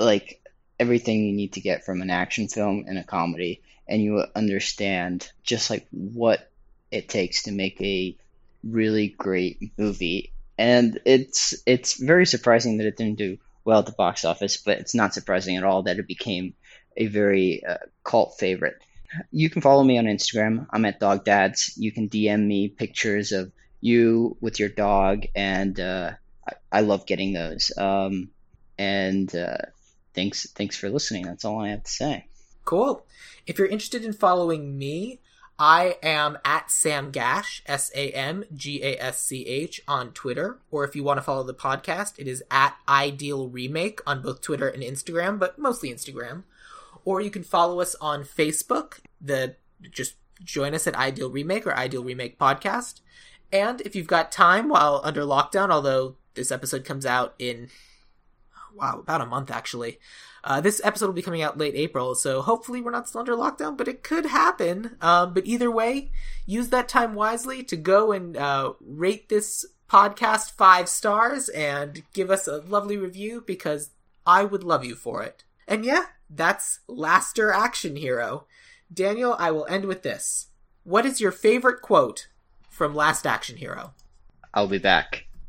B: like everything you need to get from an action film and a comedy, and you will understand just like what it takes to make a really great movie. And it's it's very surprising that it didn't do well at the box office, but it's not surprising at all that it became a very uh, cult favorite. You can follow me on Instagram. I'm at Dog Dads. You can DM me pictures of you with your dog, and uh, I, I love getting those. Um, and uh, thanks, thanks for listening. That's all I have to say.
A: Cool. If you're interested in following me, I am at Sam Gasch, S A M G A S C H, on Twitter. Or if you want to follow the podcast, it is at Ideal Remake on both Twitter and Instagram, but mostly Instagram. Or you can follow us on Facebook. The just join us at Ideal Remake or Ideal Remake Podcast. And if you've got time while under lockdown, although this episode comes out in wow, about a month actually. Uh, this episode will be coming out late April, so hopefully we're not still under lockdown, but it could happen. Um, but either way, use that time wisely to go and uh, rate this podcast five stars and give us a lovely review because I would love you for it. And yeah, that's Laster Action Hero. Daniel, I will end with this. What is your favorite quote from Last Action Hero?
B: I'll be back.